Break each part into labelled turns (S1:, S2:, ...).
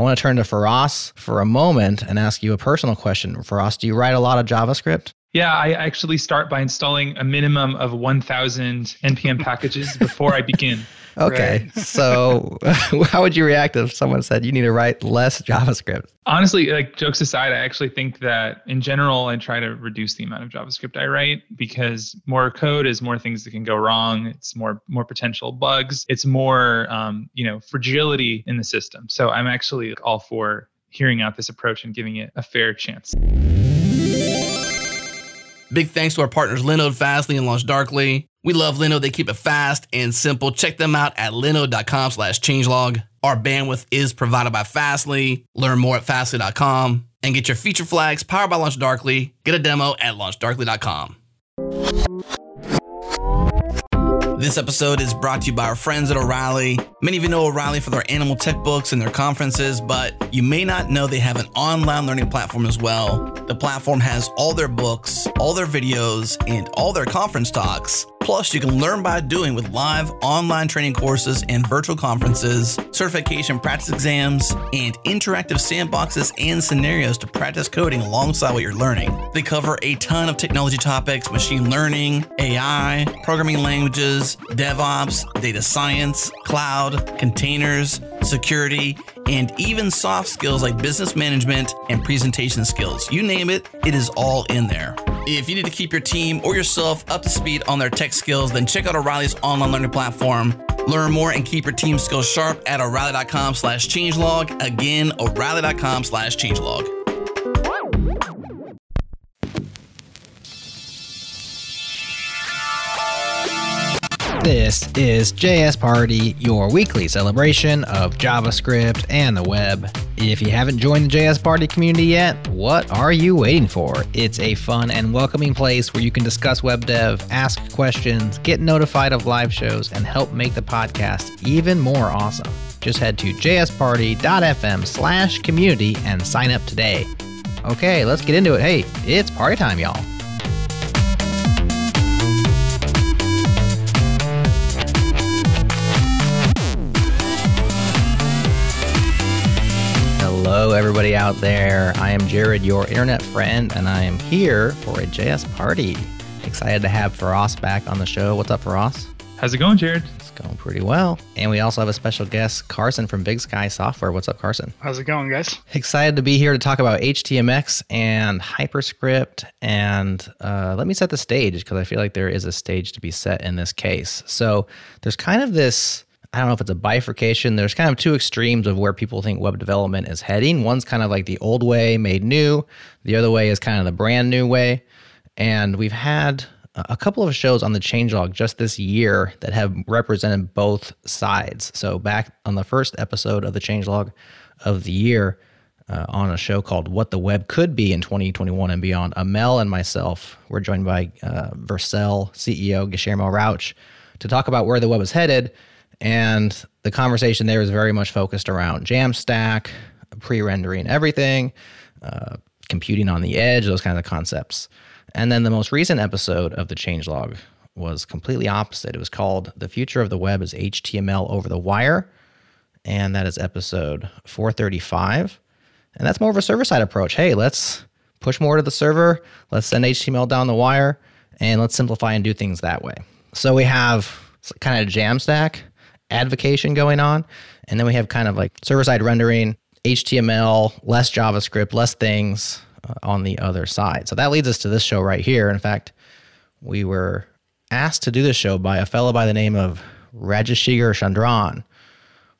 S1: I want to turn to Feross for a moment and ask you a personal question. Feross, do you write a lot of JavaScript?
S2: Yeah, I actually start by installing a minimum of 1,000 NPM packages before I begin.
S1: Okay. Right? so, how would you react if someone said you need to write less JavaScript?
S2: Honestly, like jokes aside, I actually think that in general, I try to reduce the amount of JavaScript I write because more code is more things that can go wrong. It's more more potential bugs. It's more um, you know fragility in the system. So I'm actually all for hearing out this approach and giving it a fair chance.
S3: Big thanks to our partners Linode, Fastly, and LaunchDarkly. We love Linode. They keep it fast and simple. Check them out at linode.com slash changelog. Our bandwidth is provided by Fastly. Learn more at fastly.com and get your feature flags powered by LaunchDarkly. Get a demo at launchdarkly.com. This episode is brought to you by our friends at O'Reilly. Many of you know O'Reilly for their animal tech books and their conferences, but you may not know they have an online learning platform as well. The platform has all their books, all their videos, and all their conference talks Plus, you can learn by doing with live online training courses and virtual conferences, certification practice exams, and interactive sandboxes and scenarios to practice coding alongside what you're learning. They cover a ton of technology topics machine learning, AI, programming languages, DevOps, data science, cloud, containers, security, and even soft skills like business management and presentation skills. You name it, it is all in there. If you need to keep your team or yourself up to speed on their tech skills, then check out O'Reilly's online learning platform. Learn more and keep your team skills sharp at O'Reilly.com slash changelog. Again, O'Reilly.com slash changelog.
S1: This is JS Party, your weekly celebration of JavaScript and the web. If you haven't joined the JS Party community yet, what are you waiting for? It's a fun and welcoming place where you can discuss web dev, ask questions, get notified of live shows, and help make the podcast even more awesome. Just head to jsparty.fm slash community and sign up today. Okay, let's get into it. Hey, it's party time, y'all. Hello, everybody out there. I am Jerod, your internet friend, and I am here for a JS party. Excited to have Feross back on the show. What's up, Feross?
S2: How's it going, Jerod?
S1: It's going pretty well. And we also have a special guest, Carson from Big Sky Software. What's up, Carson?
S4: How's it going, guys?
S1: Excited to be here to talk about HTMX and HyperScript. And uh, let me set the stage because I feel like there is a stage to be set in this case. So there's kind of this I don't know if it's a bifurcation. There's kind of two extremes of where people think web development is heading. One's kind of like the old way made new, the other way is kind of the brand new way. And we've had a couple of shows on the changelog just this year that have represented both sides. So, back on the first episode of the changelog of the year, uh, on a show called What the Web Could Be in 2021 and Beyond, Amal and myself were joined by uh, Vercel CEO Guillermo Rauch to talk about where the web is headed and the conversation there is very much focused around Jamstack, pre rendering everything, uh, computing on the edge, those kinds of concepts. And then the most recent episode of the changelog was completely opposite. It was called The Future of the Web is HTML Over the Wire. And that is episode 435. And that's more of a server side approach. Hey, let's push more to the server, let's send HTML down the wire, and let's simplify and do things that way. So we have kind of Jamstack advocation going on. And then we have kind of like server side rendering, HTML, less JavaScript, less things uh, on the other side. So that leads us to this show right here. In fact, we were asked to do this show by a fellow by the name of Rajasegar Chandran,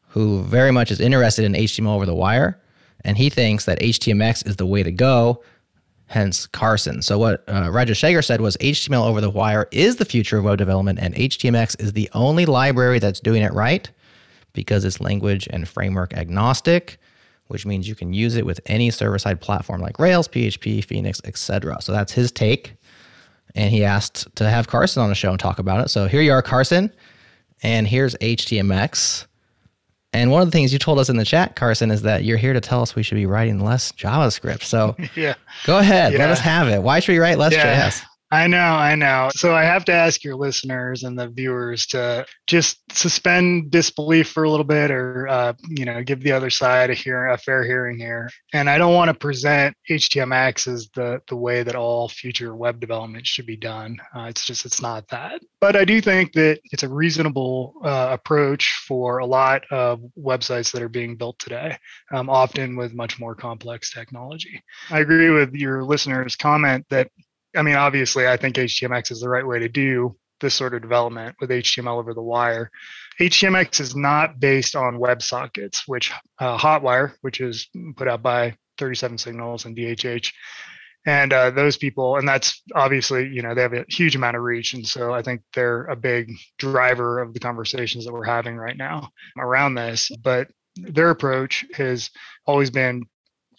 S1: who very much is interested in HTML over the wire. And he thinks that HTMX is the way to go hence Carson. So what uh, Rajasegar said was HTML over the wire is the future of web development, and HTMX is the only library that's doing it right because it's language and framework agnostic, which means you can use it with any server-side platform like Rails, PHP, Phoenix, etc. So that's his take, and he asked to have Carson on the show and talk about it. So here you are, Carson, and here's HTMX. And one of the things you told us in the chat, Carson, is that you're here to tell us we should be writing less JavaScript. So
S4: yeah,
S1: go ahead, yeah. let us have it. Why should we write less
S4: yeah.
S1: JS?
S4: I know, I know. So I have to ask your listeners and the viewers to just suspend disbelief for a little bit, or uh, you know, give the other side a hearing, a fair hearing here. And I don't want to present HTMX as the the way that all future web development should be done. Uh, it's just it's not that. But I do think that it's a reasonable uh, approach for a lot of websites that are being built today, um, often with much more complex technology. I agree with your listeners' comment that I mean, obviously, I think HTMX is the right way to do this sort of development with HTML over the wire. HTMX is not based on WebSockets, which uh, Hotwire, which is put out by 37 Signals and DHH, and uh, those people, and that's obviously, you know, they have a huge amount of reach, and so I think they're a big driver of the conversations that we're having right now around this. But their approach has always been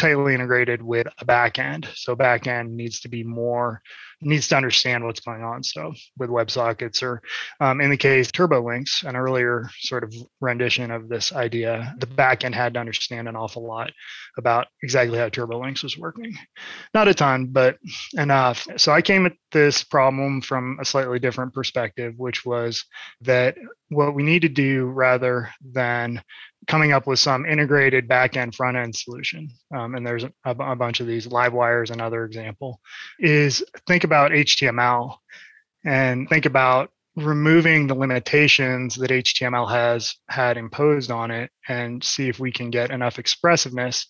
S4: tightly integrated with a backend. So backend needs to be more needs to understand what's going on. So with WebSockets, or um, in the case TurboLinks, an earlier sort of rendition of this idea, the backend had to understand an awful lot about exactly how TurboLinks was working. Not a ton, but enough. So I came at this problem from a slightly different perspective, which was that what we need to do rather than coming up with some integrated back-end front-end solution. Um, and there's a, a, bunch of these livewires another example is think about html and think about removing the limitations that html has had imposed on it and see if we can get enough expressiveness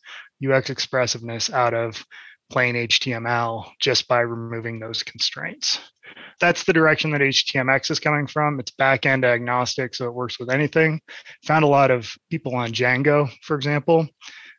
S4: ux expressiveness out of plain html just by removing those constraints that's the direction that HTMX is coming from. It's backend agnostic, so it works with anything. Found a lot of people on Django, for example,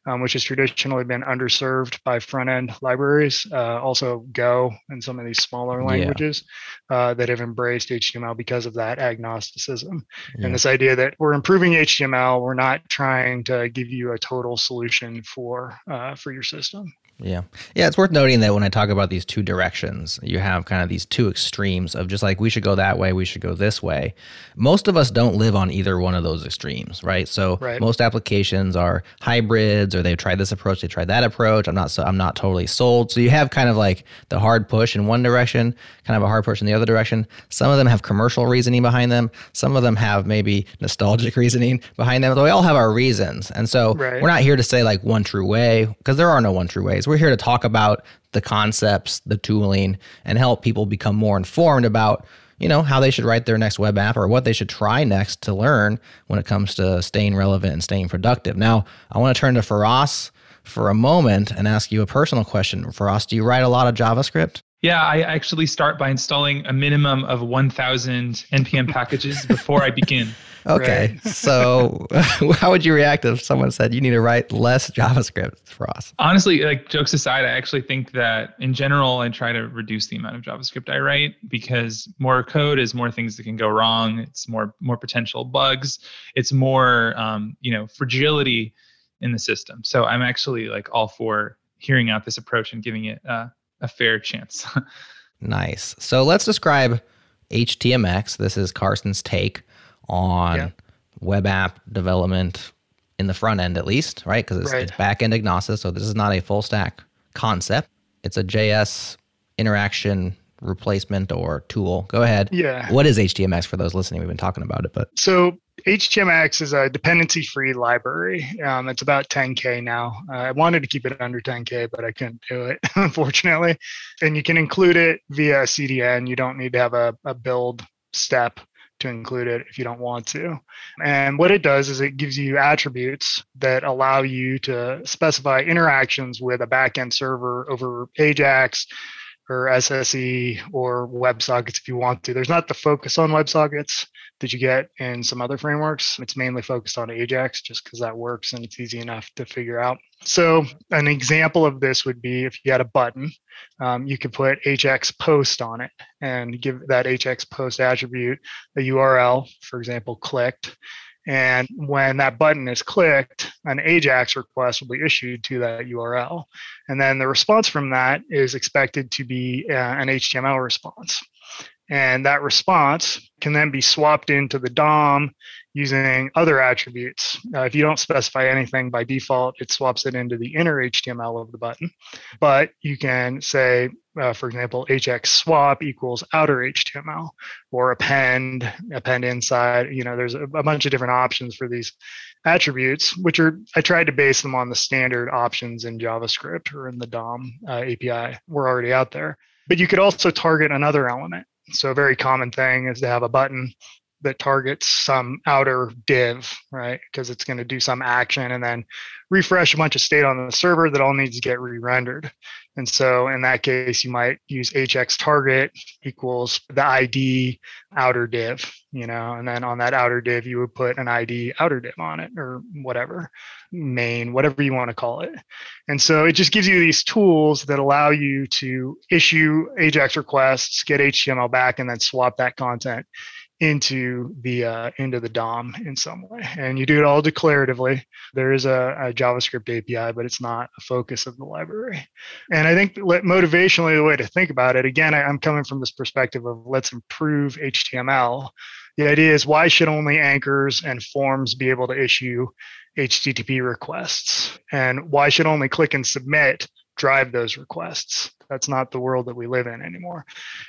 S4: um, which has traditionally been underserved by front end libraries. Uh, also, Go and some of these smaller languages yeah. uh, that have embraced HTML because of that agnosticism. Yeah. And this idea that we're improving HTML, we're not trying to give you a total solution for uh, for your system.
S1: Yeah. Yeah. It's worth noting that when I talk about these two directions, you have kind of these two extremes of just like we should go that way, we should go this way. Most of us don't live on either one of those extremes, right? So right. most applications are hybrids or they've tried this approach, they tried that approach. I'm not so I'm not totally sold. So you have kind of like the hard push in one direction, kind of a hard push in the other direction. Some of them have commercial reasoning behind them. Some of them have maybe nostalgic reasoning behind them. But we all have our reasons. And so right. we're not here to say like one true way because there are no one true ways we're here to talk about the concepts, the tooling, and help people become more informed about you know how they should write their next web app or what they should try next to learn when it comes to staying relevant and staying productive. Now, I want to turn to Feross for a moment and ask you a personal question. Feross, do you write a lot of JavaScript?
S2: Yeah, I actually start by installing a minimum of 1,000 npm packages before I begin.
S1: Okay. Right. so, how would you react if someone said you need to write less JavaScript for us?
S2: Honestly, like jokes aside, I actually think that in general, I try to reduce the amount of JavaScript I write because more code is more things that can go wrong. It's more more potential bugs. It's more um, you know fragility in the system. So I'm actually like all for hearing out this approach and giving it uh, a fair chance.
S1: nice. So let's describe HTMX. This is Carson's take on yeah. web app development in the front end, at least, right? Because it's, right. it's back end agnostic. So this is not a full stack concept. It's a JS interaction replacement or tool. Go ahead.
S4: Yeah.
S1: What is HTMX for those listening? We've been talking about it, but
S4: so HTMX is a dependency free library. Um, it's about 10K now. Uh, I wanted to keep it under 10K, but I couldn't do it, unfortunately. And you can include it via CDN. You don't need to have a, a build step to include it if you don't want to. And what it does is it gives you attributes that allow you to specify interactions with a backend server over Ajax or SSE or WebSockets if you want to. There's not the focus on WebSockets that you get in some other frameworks. It's mainly focused on Ajax just because that works and it's easy enough to figure out. So, an example of this would be if you had a button, um, you could put HX post on it and give that HX post attribute a URL, for example, clicked. And when that button is clicked, an AJAX request will be issued to that URL. And then the response from that is expected to be uh, an HTML response. And that response can then be swapped into the DOM using other attributes. Uh, if you don't specify anything by default, it swaps it into the inner HTML of the button. But you can say, uh, for example, hx swap equals outer HTML or append, append inside. You know, there's a, a bunch of different options for these attributes, which are, I tried to base them on the standard options in JavaScript or in the DOM uh, API. We're already out there. But you could also target another element. So a very common thing is to have a button that targets some outer div, right? Because it's going to do some action and then refresh a bunch of state on the server that all needs to get re-rendered. And so in that case, you might use hx target equals the ID outer div, you know, and then on that outer div, you would put an ID outer div on it or whatever, main, whatever you want to call it. And so it just gives you these tools that allow you to issue AJAX requests, get HTML back, and then swap that content into the uh, into the DOM in some way, and you do it all declaratively. There is a, a, JavaScript API, but it's not a focus of the library. And I think motivationally, the way to think about it, again, I, I'm coming from this perspective of let's improve HTML. The idea is why should only anchors and forms be able to issue HTTP requests, and why should only click and submit drive those requests. That's not the world that we live in anymore.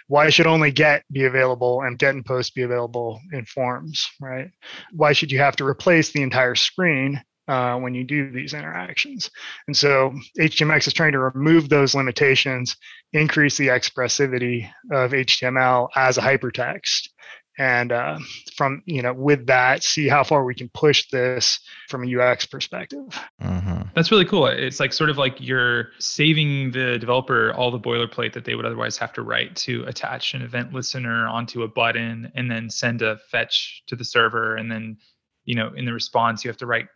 S4: Why should only get be available and get and post be available in forms, right? Why should you have to replace the entire screen uh, when you do these interactions? And so HTMX is trying to remove those limitations, increase the expressivity of HTML as a hypertext, and uh, from you know with that see how far we can push this from a ux perspective.
S2: Mm-hmm. that's really cool. It's like sort of like you're saving the developer all the boilerplate that they would otherwise have to write to attach an event listener onto a button and then send a fetch to the server. And then you know in the response you have to write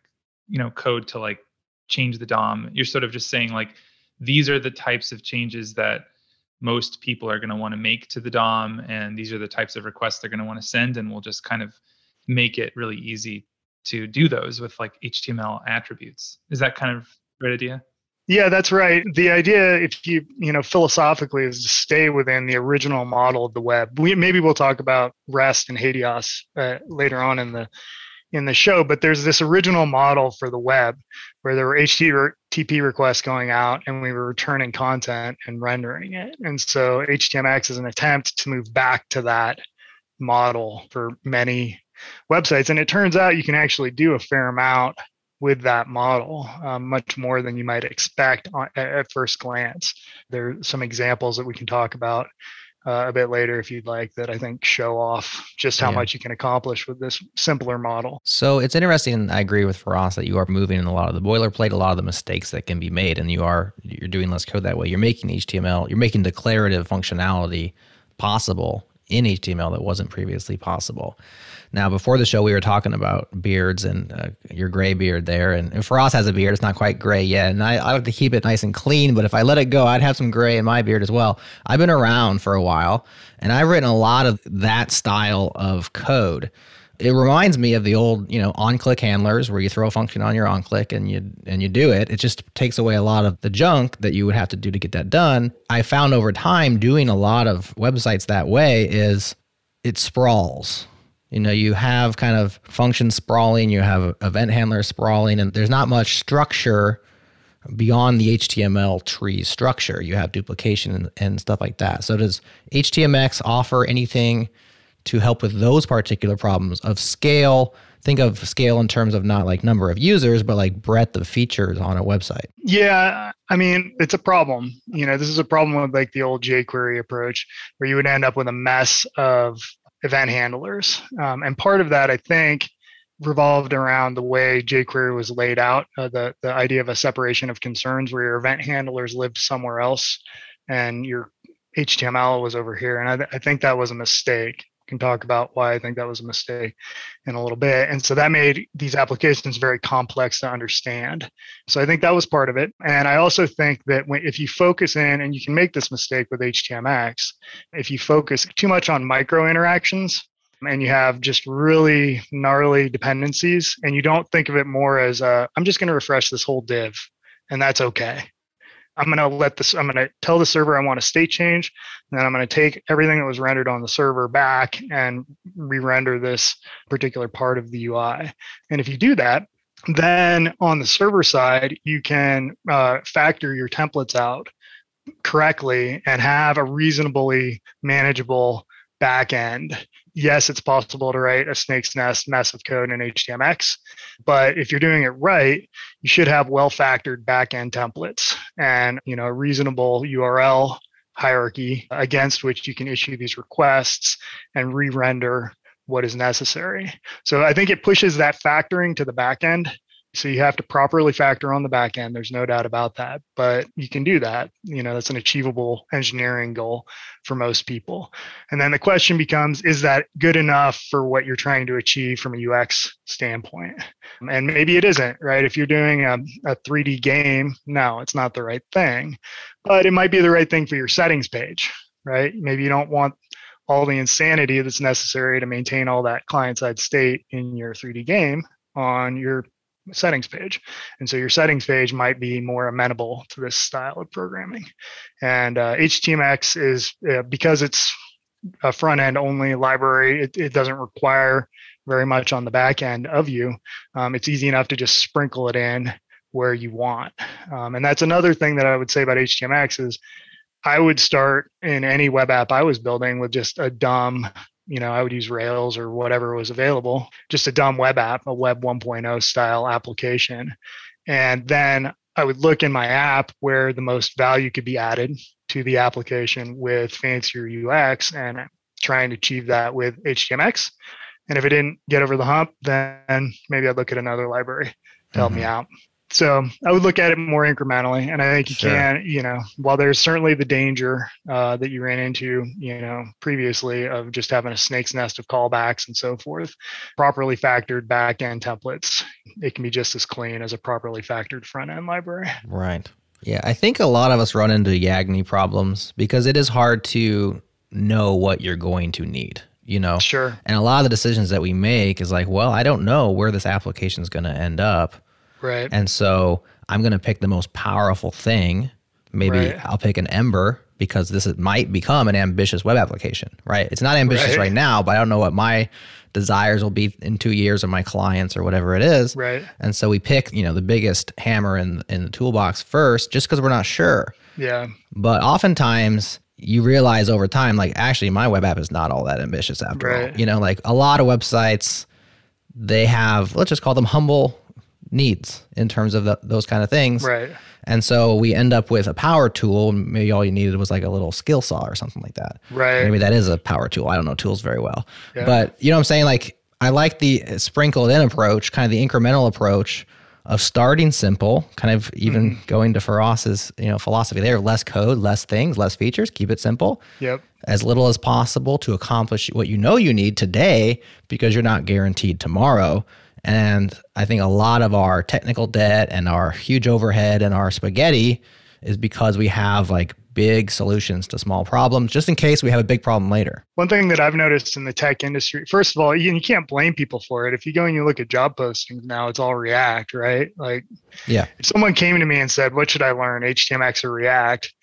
S2: you know code to like change the dom you're sort of just saying like these are the types of changes that most people are going to want to make to the DOM, and these are the types of requests they're going to want to send, and we'll just kind of make it really easy to do those with like HTML attributes. Is that kind of right idea?
S4: Yeah, that's right. The idea, if you you know philosophically, is to stay within the original model of the web. We maybe we'll talk about REST and HATEOAS uh, later on in the in the show, but there's this original model for the web where there were HTTP requests going out and we were returning content and rendering it. And so HTMX is an attempt to move back to that model for many websites. And it turns out you can actually do a fair amount with that model, um, much more than you might expect on, at first glance. There are some examples that we can talk about uh, a bit later if you'd like that I think show off just how yeah. much you can accomplish with this simpler model.
S1: So it's interesting. I agree with Feross that you are moving in a lot of the boilerplate, a lot of the mistakes that can be made, and you are you're doing less code that way. You're making HTML, you're making declarative functionality possible in HTML that wasn't previously possible. Now, before the show, we were talking about beards and uh, your gray beard there. And, and Feross has a beard. It's not quite gray yet. And I, I like to keep it nice and clean. But if I let it go, I'd have some gray in my beard as well. I've been around for a while and I've written a lot of that style of code. It reminds me of the old, you know, on-click handlers where you throw a function on your on-click and you and you do it. It just takes away a lot of the junk that you would have to do to get that done. I found over time doing a lot of websites that way is it sprawls you know, you have kind of function sprawling, you have event handler sprawling, and there's not much structure beyond the HTML tree structure. You have duplication and, and stuff like that. So, does HTMX offer anything to help with those particular problems of scale? Think of scale in terms of not like number of users, but like breadth of features on a website.
S4: Yeah, I mean, it's a problem. You know, this is a problem with like the old jQuery approach where you would end up with a mess of event handlers. Um, and part of that, I think, revolved around the way jQuery was laid out, uh, the, the idea of a separation of concerns where your event handlers lived somewhere else and your HTML was over here. And I, th- I think that was a mistake can talk about why I think that was a mistake in a little bit. And so that made these applications very complex to understand. So I think that was part of it. And I also think that when, if you focus in, and you can make this mistake with HTMX, if you focus too much on micro interactions, and you have just really gnarly dependencies, and you don't think of it more as I'm just going to refresh this whole div, and that's okay. I'm going to let this, I'm going to tell the server I want a state change. And then I'm going to take everything that was rendered on the server back and re render this particular part of the UI. And if you do that, then on the server side, you can uh, factor your templates out correctly and have a reasonably manageable back end. Yes, it's possible to write a snake's nest massive code in HTMX, but if you're doing it right, you should have well factored back end templates and you know a reasonable URL hierarchy against which you can issue these requests and re-render what is necessary. So I think it pushes that factoring to the back end so you have to properly factor on the back end. There's no doubt about that, but you can do that. You know, that's an achievable engineering goal for most people. And then the question becomes is that good enough for what you're trying to achieve from a UX standpoint? And maybe it isn't, right? If you're doing a, a 3D game, no, it's not the right thing, but it might be the right thing for your settings page, right? Maybe you don't want all the insanity that's necessary to maintain all that client side state in your 3D game on your settings page. And so your settings page might be more amenable to this style of programming. And uh, HTMX is uh, because it's a front end only library, it, it, doesn't require very much on the back end of you. Um, it's easy enough to just sprinkle it in where you want. Um, and that's another thing that I would say about HTMX is I would start in any web app I was building with just a dumb you know, I would use Rails or whatever was available, just a dumb web app, a web 1.0 style application. And then I would look in my app where the most value could be added to the application with fancier UX and try and achieve that with HTMX. And if it didn't get over the hump, then maybe I'd look at another library to mm-hmm. help me mm-hmm. out so I would look at it more incrementally, and I think you sure. can, you know, while there's certainly the danger uh, that you ran into, you know, previously of just having a snake's nest of callbacks and so forth, properly factored back end templates, it can be just as clean as a properly factored front end library.
S1: Right. Yeah, I think a lot of us run into Yagni problems because it is hard to know what you're going to need you know
S4: sure
S1: and a lot of the decisions that we make is like well i don't know where this application is going to end up
S4: Right.
S1: And so I'm going to pick the most powerful thing. Maybe right. I'll pick an Ember because this is, might become an ambitious web application, right? It's not ambitious right. right now, but I don't know what my desires will be in two years or my clients or whatever it is.
S4: Right.
S1: And so we pick, you know, the biggest hammer in in the toolbox first, just because we're not sure.
S4: Yeah.
S1: But oftentimes you realize over time, like actually my web app is not all that ambitious after right. all. You know, like a lot of websites, they have let's just call them humble needs in terms of the, those kind of things.
S4: Right.
S1: And so we end up with a power tool. Maybe all you needed was like a little skill saw or something like that.
S4: Right.
S1: Maybe that is a power tool. I don't know tools very well. Yeah. But you know what I'm saying? Like I like the sprinkled in approach, kind of the incremental approach of starting simple, kind of even mm-hmm. going to Feross's, you know, philosophy there, less code, less things, less features, keep it simple.
S4: Yep.
S1: As little as possible to accomplish what you know you need today because you're not guaranteed tomorrow. And I think a lot of our technical debt and our huge overhead and our spaghetti is because we have like big solutions to small problems just in case we have a big problem later.
S4: One thing that I've noticed in the tech industry, first of all, you, you can't blame people for it. If you go and you look at job postings now, it's all React, right? Like,
S1: yeah.
S4: If someone came to me and said, What should I learn, HTMX or React?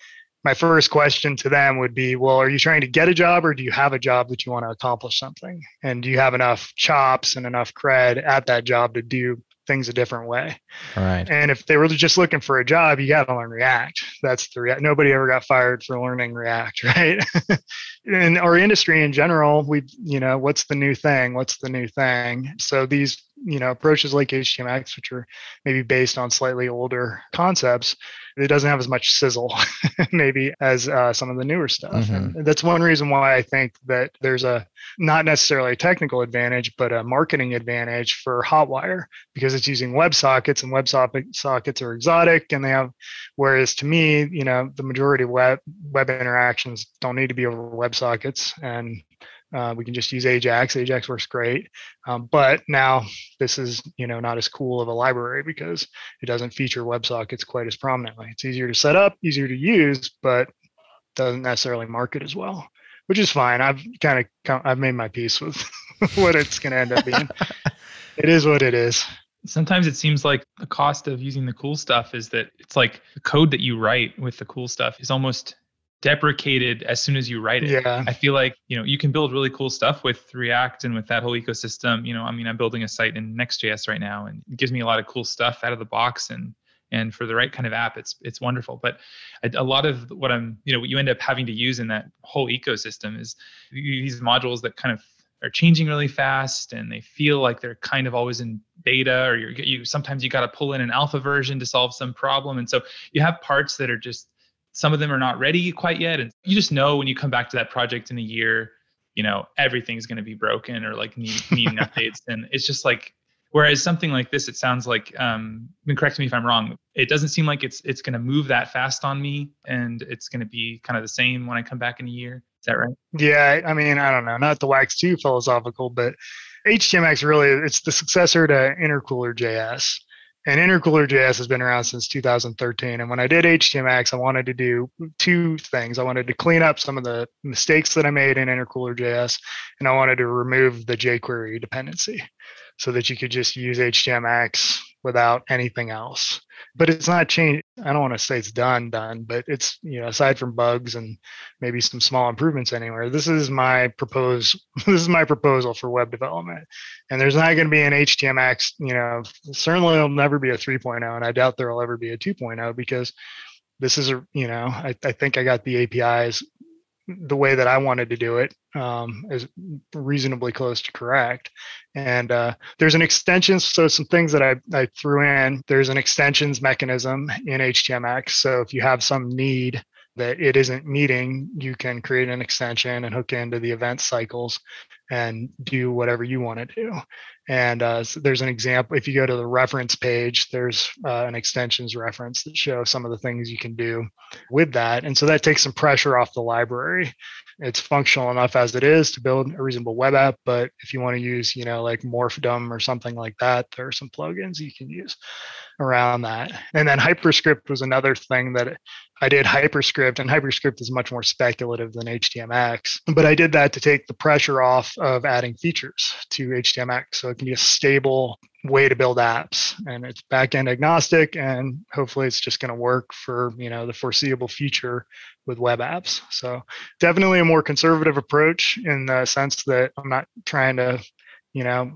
S4: My first question to them would be well are you trying to get a job or do you have a job that you want to accomplish something? And do you have enough chops and enough cred at that job to do things a different way?
S1: All right.
S4: And if they were just looking for a job you got to learn react. That's the react nobody ever got fired for learning react right? In our industry in general we you know what's the new thing? What's the new thing? So these you know approaches like htmx which are maybe based on slightly older concepts it doesn't have as much sizzle maybe as uh, some of the newer stuff mm-hmm. and that's one reason why i think that there's a not necessarily a technical advantage but a marketing advantage for hotwire because it's using websockets and websockets are exotic and they have whereas to me you know the majority of web web interactions don't need to be over websockets and uh, we can just use Ajax. Ajax works great, um, but now this is you know not as cool of a library because it doesn't feature WebSockets quite as prominently. It's easier to set up, easier to use, but doesn't necessarily market as well, which is fine. I've kind of I've made my peace with what it's going to end up being. it is what it is.
S2: Sometimes it seems like the cost of using the cool stuff is that it's like the code that you write with the cool stuff is almost deprecated as soon as you write it.
S4: Yeah.
S2: I feel like, you know, you can build really cool stuff with React and with that whole ecosystem. You know, I mean, I'm building a site in Next.js right now and it gives me a lot of cool stuff out of the box and and for the right kind of app it's it's wonderful but a, a lot of what i'm you know what you end up having to use in that whole ecosystem is these modules that kind of are changing really fast and they feel like they're kind of always in beta or you're you sometimes you got to pull in an alpha version to solve some problem and so you have parts that are just some of them are not ready quite yet and you just know when you come back to that project in a year you know everything's going to be broken or like need, needing updates and it's just like whereas something like this it sounds like um correct me if i'm wrong it doesn't seem like it's it's going to move that fast on me and it's going to be kind of the same when i come back in a year. Is that right?
S4: Yeah i mean i don't know not the wax too philosophical but htmx really it's the successor to intercooler js and intercooler JS has been around since 2013. And when I did HTMX, I wanted to do two things. I wanted to clean up some of the mistakes that I made in intercooler JS, and I wanted to remove the jQuery dependency so that you could just use HTMX without anything else. But it's not changed. I don't want to say it's done, done, but it's, you know, aside from bugs and maybe some small improvements anywhere, this is my propose this is my proposal for web development. And there's not going to be an HTMX, you know, certainly there'll never be a 3.0, and I doubt there'll ever be a 2.0 because this is a, you know, I, I think I got the APIs the way that I wanted to do it um, is reasonably close to correct. And uh, there's an extension. So some things that I, I threw in, there's an extensions mechanism in HTMX. So if you have some need that it isn't meeting, you can create an extension and hook into the event cycles and do whatever you want to do. And uh, so there's an example. If you go to the reference page, there's uh, an extensions reference that shows some of the things you can do with that. And so that takes some pressure off the library. It's functional enough as it is to build a reasonable web app. But if you want to use, you know, like Morphdom or something like that, there are some plugins you can use around that. And then Hyperscript was another thing that I did Hyperscript, and Hyperscript is much more speculative than HTMX. But I did that to take the pressure off of adding features to HTMX. So it can be a stable way to build apps and it's backend agnostic and hopefully it's just going to work for you know the foreseeable future with web apps so definitely a more conservative approach in the sense that i'm not trying to you know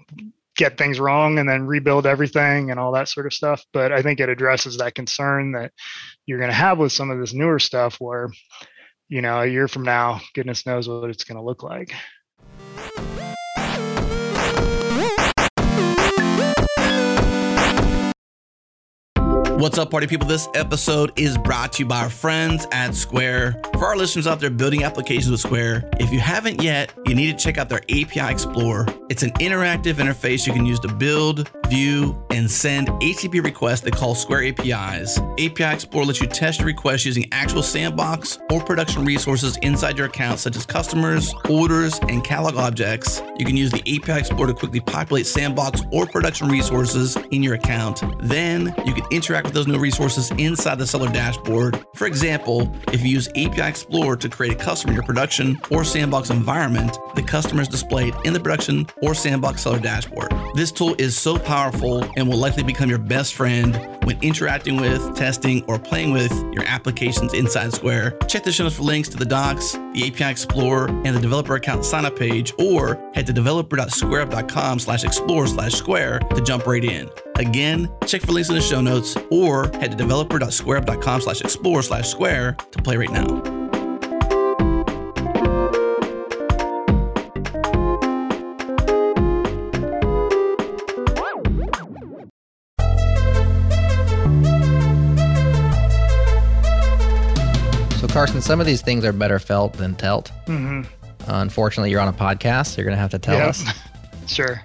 S4: get things wrong and then rebuild everything and all that sort of stuff. But I think it addresses that concern that you're going to have with some of this newer stuff where, you know, a year from now, goodness knows what it's going to look like.
S3: What's up, party people? This episode is brought to you by our friends at Square. For our listeners out there building applications with Square, if you haven't yet, you need to check out their API Explorer. It's an interactive interface you can use to build, view, and send HTTP requests that call Square APIs. API Explorer lets you test your requests using actual sandbox or production resources inside your account, such as customers, orders, and catalog objects. You can use the API Explorer to quickly populate sandbox or production resources in your account. Then you can interact with those new resources inside the seller dashboard. For example, if you use API Explorer to create a customer in your production or sandbox environment, the customer is displayed in the production or sandbox seller dashboard. This tool is so powerful and will likely become your best friend when interacting with, testing, or playing with your applications inside Square. Check the show notes for links to the docs, the API Explorer, and the developer account sign-up page, or head to developer.squareup.com slash explore slash square to jump right in. Again, check for links in the show notes or head to developer.squareup.com slash explore slash square to play right now.
S1: Carson, some of these things are better felt than telt.
S4: Mm-hmm.
S1: Uh, unfortunately, you're on a podcast, so you're going to have to tell
S4: Yep.
S1: us.
S4: Sure.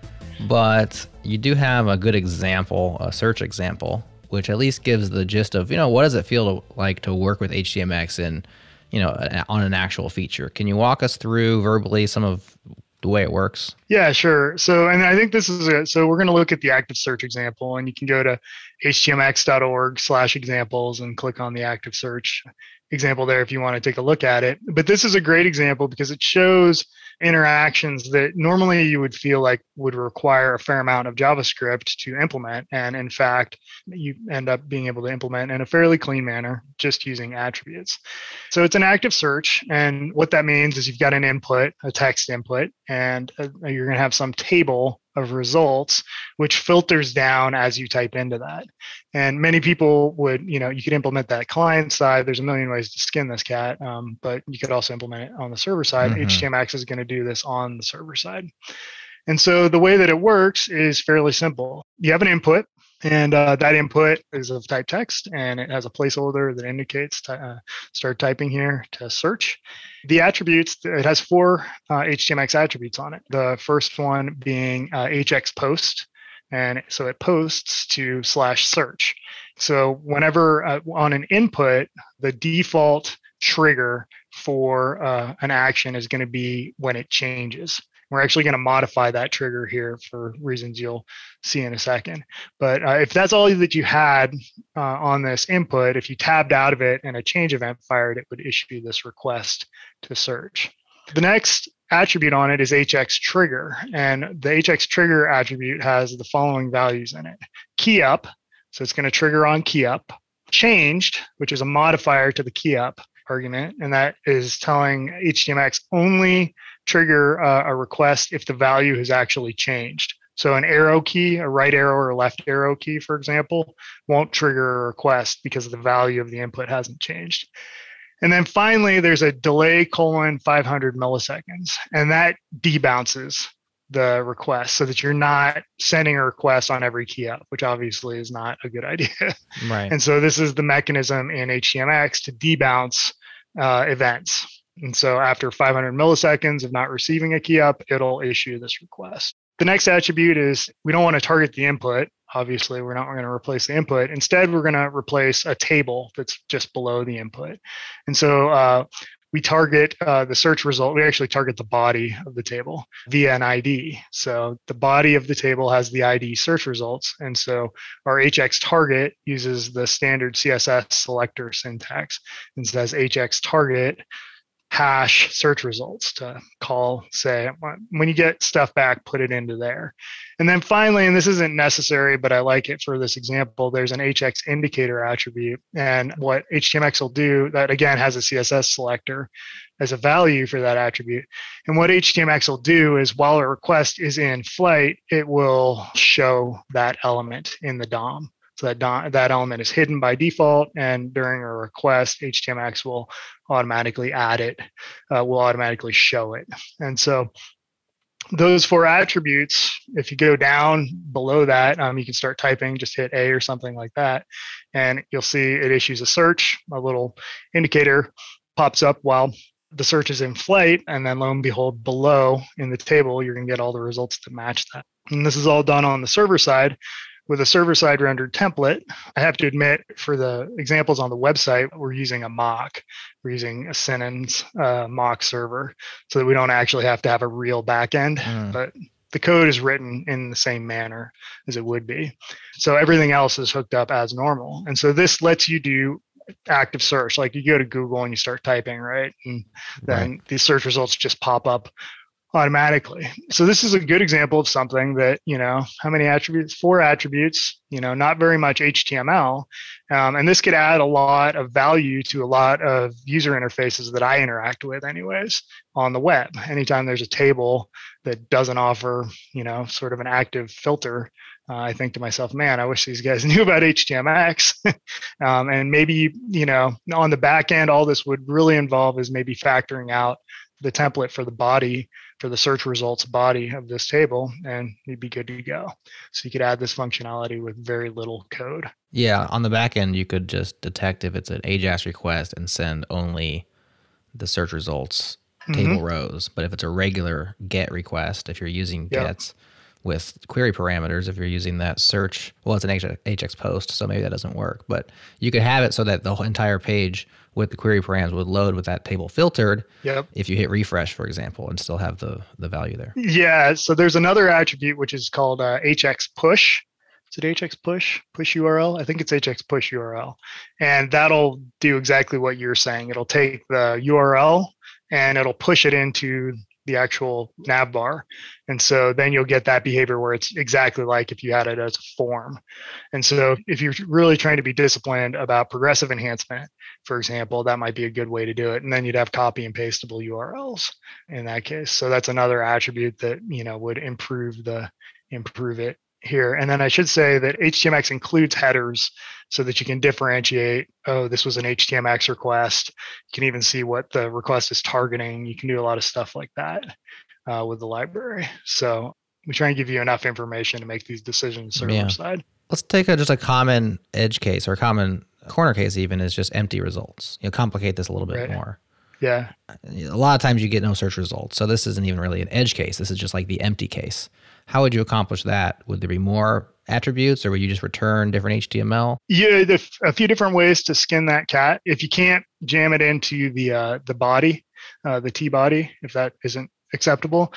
S1: But you do have a good example, a search example, which at least gives the gist of, you know, what does it feel to, like to work with HTMX and, you know, on an actual feature? Can you walk us through verbally some of the way it works?
S4: Yeah, sure. So, and I think this is it. So we're going to look at the active search example, and you can go to htmx.org slash examples and click on the active search example there if you want to take a look at it. But this is a great example because it shows interactions that normally you would feel like would require a fair amount of JavaScript to implement. And in fact, you end up being able to implement in a fairly clean manner just using attributes. So it's an active search. And what that means is you've got an input, a text input, and uh, you're going to have some table of results, which filters down as you type into that. And many people would, you know, you could implement that client side. There's a million ways to skin this cat, um, but you could also implement it on the server side. mm hmm HTMX is going to do this on the server side. And so the way that it works is fairly simple. You have an input, and uh, that input is of type text, and it has a placeholder that indicates to, uh, start typing here to search. The attributes, it has four uh, HTMX attributes on it. The first one being HX uh, post, and so it posts to slash search. So whenever uh, on an input, the default trigger for uh, an action is going to be when it changes. We're actually going to modify that trigger here for reasons you'll see in a second. But uh, if that's all that you had uh, on this input, if you tabbed out of it and a change event fired, it would issue this request to search. The next attribute on it is HX trigger. And the HX trigger attribute has the following values in it. Key up, so it's going to trigger on key up. Changed, which is a modifier to the key up argument, and that is telling HTMX only trigger uh, a request if the value has actually changed. So an arrow key, a right arrow or left arrow key, for example, won't trigger a request because the value of the input hasn't changed. And then finally, there's a delay colon 500 milliseconds, and that debounces the request so that you're not sending a request on every key up, which obviously is not a good idea.
S1: Right.
S4: And so this is the mechanism in HTMX to debounce uh, events. And so after 500 milliseconds of not receiving a key up, it'll issue this request. The next attribute is we don't want to target the input. Obviously, we're not going to replace the input. Instead, we're going to replace a table that's just below the input. And so uh, we target uh, the search result. We actually target the body of the table via an ID. So the body of the table has the ID search results. And so our HX target uses the standard CSS selector syntax and says HX target hash search results to call, say, when you get stuff back, put it into there. And then finally, and this isn't necessary, but I like it for this example, there's an HX indicator attribute. And what HTMX will do, that again has a CSS selector as a value for that attribute. And what HTMX will do is while a request is in flight, it will show that element in the DOM. So that, that element is hidden by default, and during a request, HTMX will automatically add it, uh, will automatically show it. And so those four attributes, if you go down below that, um, you can start typing, just hit A or something like that, and you'll see it issues a search, a little indicator pops up while the search is in flight, and then lo and behold, below in the table, you're going to get all the results to match that. And this is all done on the server side with a server side rendered template. I have to admit, for the examples on the website, we're using a mock. We're using a Sinon.js uh, mock server so that we don't actually have to have a real backend. Mm. But the code is written in the same manner as it would be. So everything else is hooked up as normal. And so this lets you do active search. Like you go to Google and you start typing, right? And then right. these search results just pop up automatically. So this is a good example of something that, you know, how many attributes? Four attributes, you know, not very much HTML. Um, and this could add a lot of value to a lot of user interfaces that I interact with anyways on the web. Anytime there's a table that doesn't offer, you know, sort of an active filter, uh, I think to myself, man, I wish these guys knew about HTMX. um, and maybe, you know, on the back end, all this would really involve is maybe factoring out the template for the body for the search results body of this table and you'd be good to go. So you could add this functionality with very little code.
S1: Yeah, on the back end, you could just detect if it's an AJAX request and send only the search results table mm-hmm. rows. But if it's a regular GET request, if you're using yep. GETs with query parameters, if you're using that search, well, it's an HX post, so maybe that doesn't work. But you could have it so that the entire page with the query params would load with that table filtered.
S4: Yep.
S1: If you hit refresh, for example, and still have the the value there.
S4: Yeah. So there's another attribute which is called uh, HX push. Is it HX push push URL? I think it's HX push URL, and that'll do exactly what you're saying. It'll take the URL and it'll push it into the actual nav bar. And so then you'll get that behavior where it's exactly like if you had it as a form. And so if you're really trying to be disciplined about progressive enhancement, for example, that might be a good way to do it. And then you'd have copy and pastable URLs in that case. So that's another attribute that, you know, would improve the improve it here. And then I should say that HTMX includes headers so that you can differentiate, oh, this was an HTMX request. You can even see what the request is targeting. You can do a lot of stuff like that uh, with the library. So we try and give you enough information to make these decisions server yeah. side.
S1: Let's take a, just a common edge case or a common corner case even is just empty results. You know, complicate this a little bit right. more.
S4: Yeah.
S1: A lot of times you get no search results. So this isn't even really an edge case. This is just like the empty case. How would you accomplish that? Would there be more attributes or would you just return different HTML?
S4: Yeah, a few different ways to skin that cat. If you can't jam it into the uh, the body, uh, the T body, if that isn't acceptable,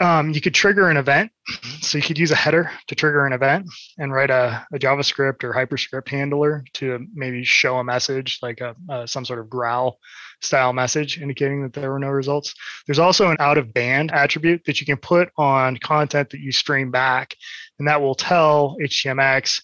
S4: um, you could trigger an event. So you could use a header to trigger an event and write a, a JavaScript or HyperScript handler to maybe show a message like a, a, some sort of growl style message indicating that there were no results. There's also an out of band attribute that you can put on content that you stream back, and that will tell HTMX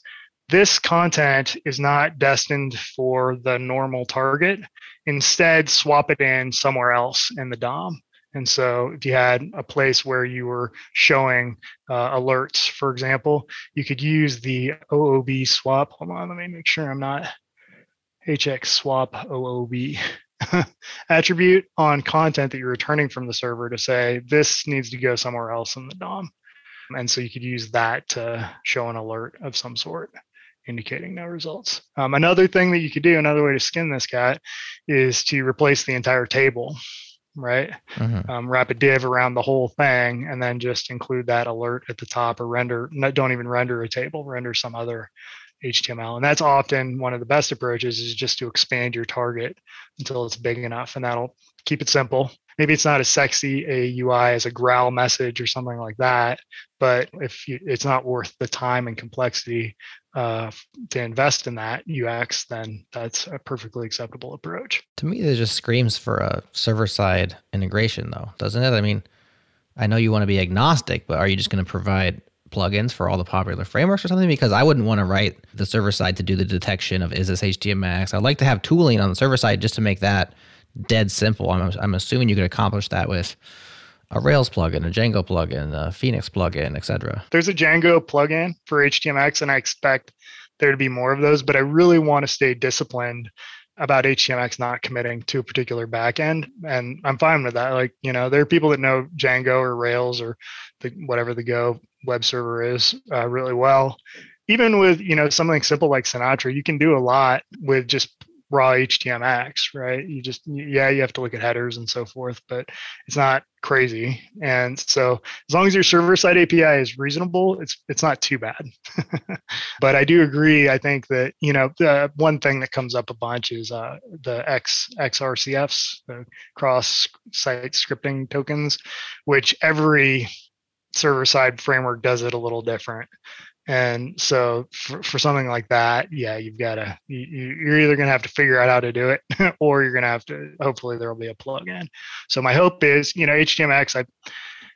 S4: this content is not destined for the normal target. Instead, swap it in somewhere else in the DOM. And so, if you had a place where you were showing uh, alerts, for example, you could use the OOB swap. Hold on, let me make sure I'm not HX swap OOB attribute on content that you're returning from the server to say this needs to go somewhere else in the DOM. And so you could use that to show an alert of some sort indicating no results. Um, another thing that you could do, another way to skin this cat, is to replace the entire table right? Mm-hmm. Um, wrap a div around the whole thing and then just include that alert at the top or render, don't even render a table, render some other HTML. And that's often one of the best approaches is just to expand your target until it's big enough and that'll keep it simple. Maybe it's not as sexy a UI as a growl message or something like that, but if you, it's not worth the time and complexity uh, to invest in that UX, then that's a perfectly acceptable approach.
S1: To me, it just screams for a server side integration, though, doesn't it? I mean, I know you want to be agnostic, but are you just going to provide plugins for all the popular frameworks or something? Because I wouldn't want to write the server side to do the detection of is this HTMX. I'd like to have tooling on the server side just to make that dead simple. I'm, I'm assuming you could accomplish that with a Rails plugin, a Django plugin, a Phoenix plugin, etc.
S4: There's a Django plugin for HTMX, and I expect there to be more of those. But I really want to stay disciplined about HTMX not committing to a particular backend, and I'm fine with that. Like you know, there are people that know Django or Rails or the, whatever the Go web server is uh, really well. Even with you know something simple like Sinatra, you can do a lot with just raw HTMX, right? You just yeah, you have to look at headers and so forth, but it's not crazy. And so as long as your server side API is reasonable, it's it's not too bad. but I do agree. I think that you know the one thing that comes up a bunch is uh, the X XRCFs, the cross site scripting tokens, which every server side framework does it a little different and so for, for something like that yeah you've got to you, you're either going to have to figure out how to do it or you're going to have to hopefully there will be a plugin so my hope is you know htmx i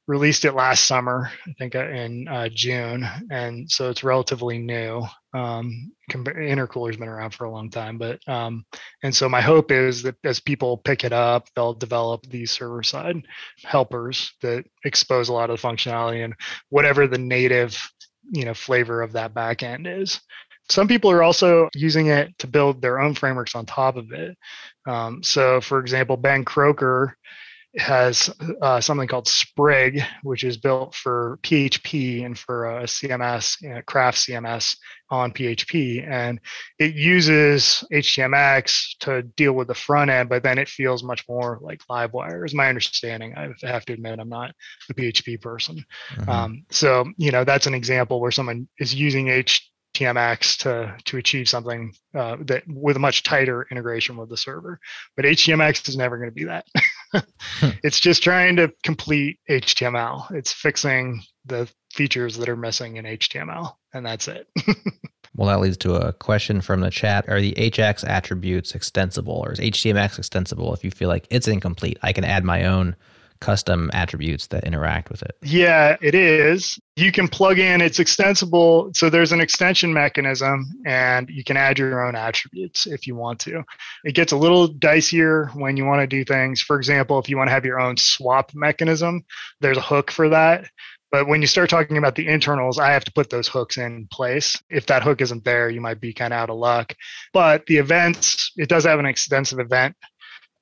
S4: released it last summer i think uh, in uh, june and so it's relatively new. Um, intercooler's been around for a long time but um, and so my hope is that as people pick it up they'll develop these server side helpers that expose a lot of the functionality and whatever the native you know flavor of that backend is. Some people are also using it to build their own frameworks on top of it. Um, so for example ben croker has uh, something called Sprig, which is built for PHP and for a CMS, you know, Craft CMS on PHP. And it uses HTMX to deal with the front end, but then it feels much more like Livewire, is my understanding. I have to admit, I'm not a PHP person. Mm-hmm. Um, so, you know, that's an example where someone is using H TMX to to achieve something uh, that with a much tighter integration with the server. But HTMX is never going to be that. Hmm. it's just trying to complete HTML. It's fixing the features that are missing in HTML, and that's it.
S1: well, that leads to a question from the chat: Are the HX attributes extensible, or is HTMX extensible? If you feel like it's incomplete, I can add my own custom attributes that interact with it.
S4: Yeah, it is. You can plug in, it's extensible. So there's an extension mechanism, and you can add your own attributes if you want to. It gets a little dicier when you want to do things. For example, if you want to have your own swap mechanism, there's a hook for that. But when you start talking about the internals, I have to put those hooks in place. If that hook isn't there, you might be kind of out of luck. But the events, it does have an extensive event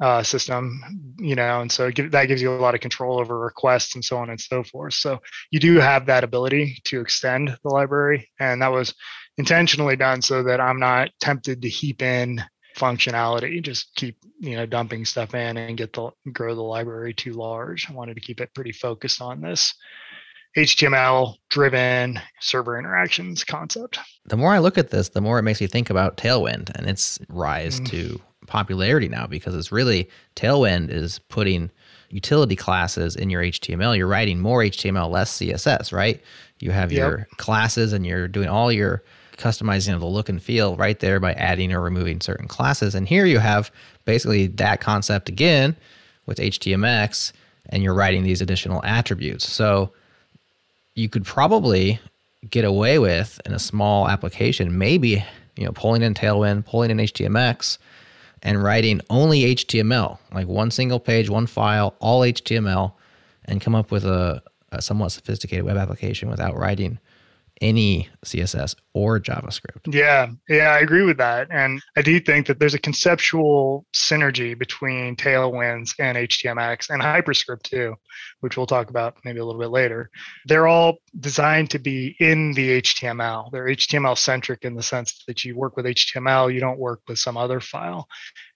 S4: uh, system, you know, and so that gives you a lot of control over requests and so on and so forth. So you do have that ability to extend the library, and that was intentionally done so that I'm not tempted to heap in functionality just keep you know dumping stuff in and get the grow the library too large i wanted to keep it pretty focused on this html driven server interactions concept
S1: the more i look at this the more it makes me think about tailwind and its rise mm. to popularity now because it's really tailwind is putting utility classes in your html you're writing more html less css right you have yep. your classes and you're doing all your customizing of the look and feel right there by adding or removing certain classes. And here you have basically that concept again with HTMX, and you're writing these additional attributes. So you could probably get away with in a small application, maybe you know pulling in Tailwind, pulling in HTMX, and writing only HTML, like one single page, one file, all HTML, and come up with a, a somewhat sophisticated web application without writing any CSS or JavaScript.
S4: Yeah, yeah, I agree with that. And I do think that there's a conceptual synergy between Tailwinds and HTMX and HyperScript too, which we'll talk about maybe a little bit later. They're all designed to be in the HTML. They're HTML centric in the sense that you work with HTML, you don't work with some other file.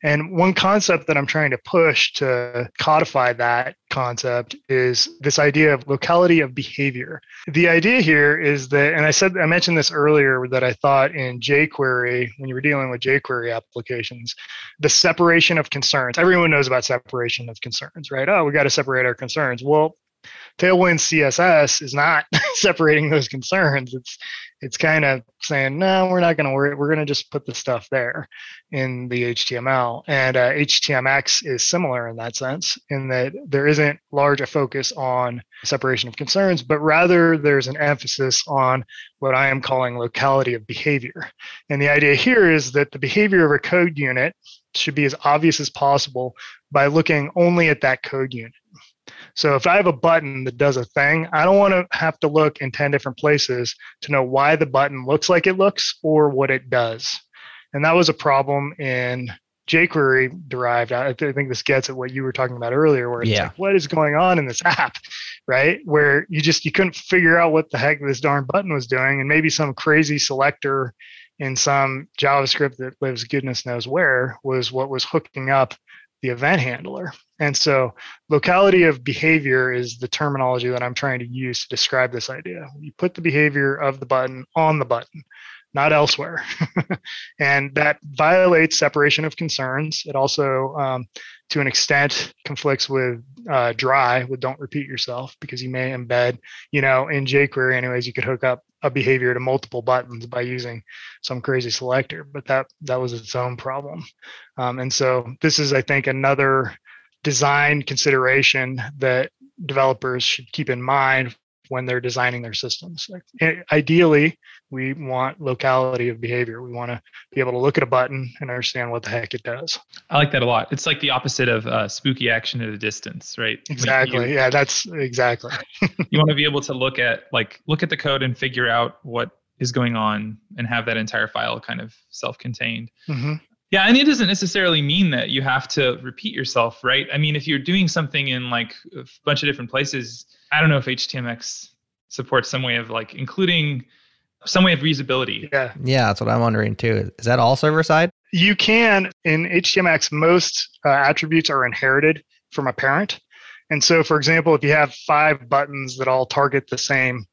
S4: And one concept that I'm trying to push to codify that concept is this idea of locality of behavior. The idea here is that, and I said, I mentioned this earlier, that I thought in jQuery, when you were dealing with jQuery applications, the separation of concerns, everyone knows about separation of concerns, right? Oh, we got to separate our concerns. Well, Tailwind CSS is not separating those concerns. It's it's kind of saying no, we're not going to worry. We're going to just put the stuff there in the HTML. And uh, HTMX is similar in that sense, in that there isn't large a focus on separation of concerns, but rather there's an emphasis on what I am calling locality of behavior. And the idea here is that the behavior of a code unit should be as obvious as possible by looking only at that code unit. So if I have a button that does a thing, I don't want to have to look in 10 different places to know why the button looks like it looks or what it does. And that was a problem in jQuery derived. I think this gets at what you were talking about earlier, where it's yeah. like, what is going on in this app, right? Where you just you couldn't figure out what the heck this darn button was doing, and maybe some crazy selector in some JavaScript that lives goodness knows where was what was hooking up the event handler. And so, locality of behavior is the terminology that I'm trying to use to describe this idea. You put the behavior of the button on the button, not elsewhere. and that violates separation of concerns. It also, um, to an extent, conflicts with uh, dry, with don't repeat yourself, because you may embed, you know, in jQuery, anyways, you could hook up a behavior to multiple buttons by using some crazy selector, but that that was its own problem. Um, and so this is, I think, another design consideration that developers should keep in mind when they're designing their systems. Eh, ideally, we want locality of behavior. We want to be able to look at a button and understand what the heck it does.
S2: I like that a lot. It's like the opposite of uh, spooky action at a distance, right?
S4: Exactly. You, yeah, that's exactly.
S2: you want to be able to look at like look at the code and figure out what is going on and have that entire file kind of self-contained. Mm-hmm. Yeah, and it doesn't necessarily mean that you have to repeat yourself, right? I mean, if you're doing something in like a bunch of different places, I don't know if HTMX supports some way of like including some way of reusability.
S4: Yeah.
S1: Yeah, that's what I'm wondering too. Is that all server side?
S4: You can in HTMX most uh, attributes are inherited from a parent. And so for example, if you have five buttons that all target the same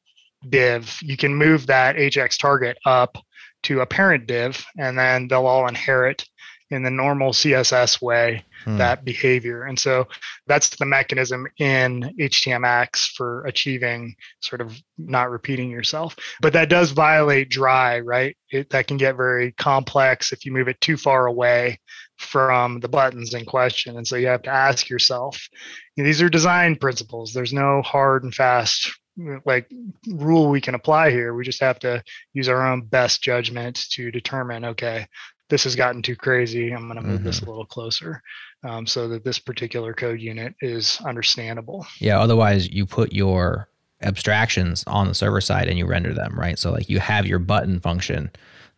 S4: div, you can move that Ajax target up to a parent div and then they'll all inherit in the normal CSS way hmm. that behavior. And so that's the mechanism in HTMX for achieving sort of not repeating yourself. But that does violate dry, right? It, that can get very complex if you move it too far away from the buttons in question. And so you have to ask yourself, these are design principles. There's no hard and fast like rule we can apply here. We just have to use our own best judgment to determine, okay, this has gotten too crazy. I'm going to move mm-hmm. this a little closer um, so that this particular code unit is understandable.
S1: Yeah. Otherwise, you put your abstractions on the server side and you render them, right? So like you have your button function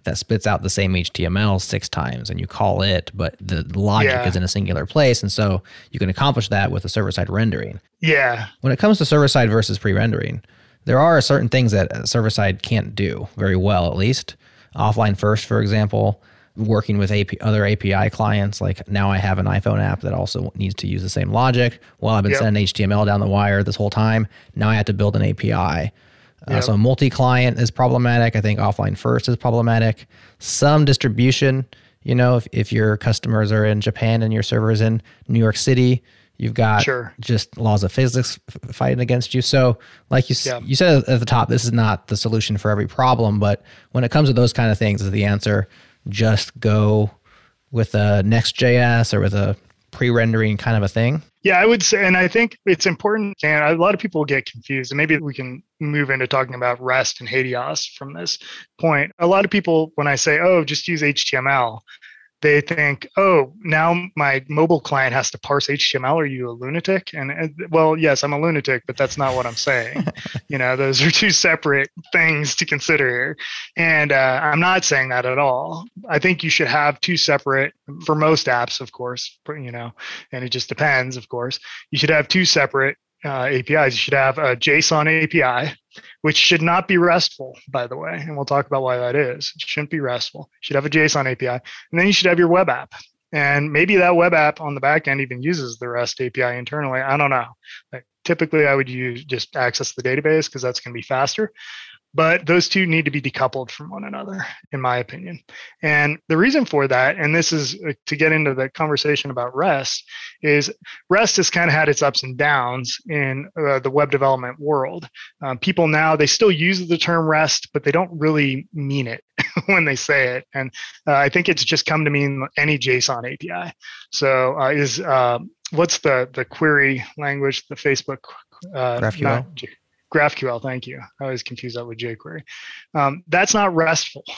S1: that spits out the same HTML six times and you call it, but the logic
S4: Yeah.
S1: is in a singular place. And so you can accomplish that with a server side rendering.
S4: Yeah.
S1: When it comes to server side versus pre rendering, there are certain things that server side can't do very well, at least. Offline first, for example, working with AP, other API clients. Like now I have an iPhone app that also needs to use the same logic. Well, I've been
S4: Yep.
S1: sending HTML down the wire this whole time. Now I have to build an API. Uh,
S4: Yep.
S1: So multi client is problematic. I think offline first is problematic. Some distribution, you know, if, if your customers are in Japan and your server is in New York City, you've got
S4: Sure.
S1: just laws of physics f- fighting against you. So, like you
S4: Yeah.
S1: you said at the top, this is not the solution for every problem, but when it comes to those kind of things, is the answer just go with a Next.js or with a pre-rendering kind of a thing?
S4: Yeah, I would say, and I think it's important. And a lot of people get confused, and maybe we can move into talking about REST and HATEOAS from this point. A lot of people, when I say, "Oh, just use HTML," they think, "Oh, now my mobile client has to parse HTML. Are you a lunatic?" And, and well, yes, I'm a lunatic, but that's not what I'm saying. you know, those are two separate things to consider and uh, I'm not saying that at all. I think you should have two separate, for most apps, of course. You know, and it just depends, of course. You should have two separate uh, APIs. You should have a JSON API, which should not be RESTful, by the way, and we'll talk about why that is. It shouldn't be RESTful. You should have a JSON API, and then you should have your web app. And maybe that web app on the back end even uses the REST API internally. I don't know. Like, typically, I would use just access the database because that's going to be faster. But those two need to be decoupled from one another, in my opinion. And the reason for that, and this is uh, to get into the conversation about REST, is REST has kind of had its ups and downs in uh, the web development world. Um, people now they still use the term REST, but they don't really mean it when they say it. And uh, I think it's just come to mean any JSON API. So uh, is uh, what's the the query language? The Facebook uh,
S1: GraphQL.
S4: not GraphQL. Thank you. I always confuse that with jQuery. Um, that's not RESTful.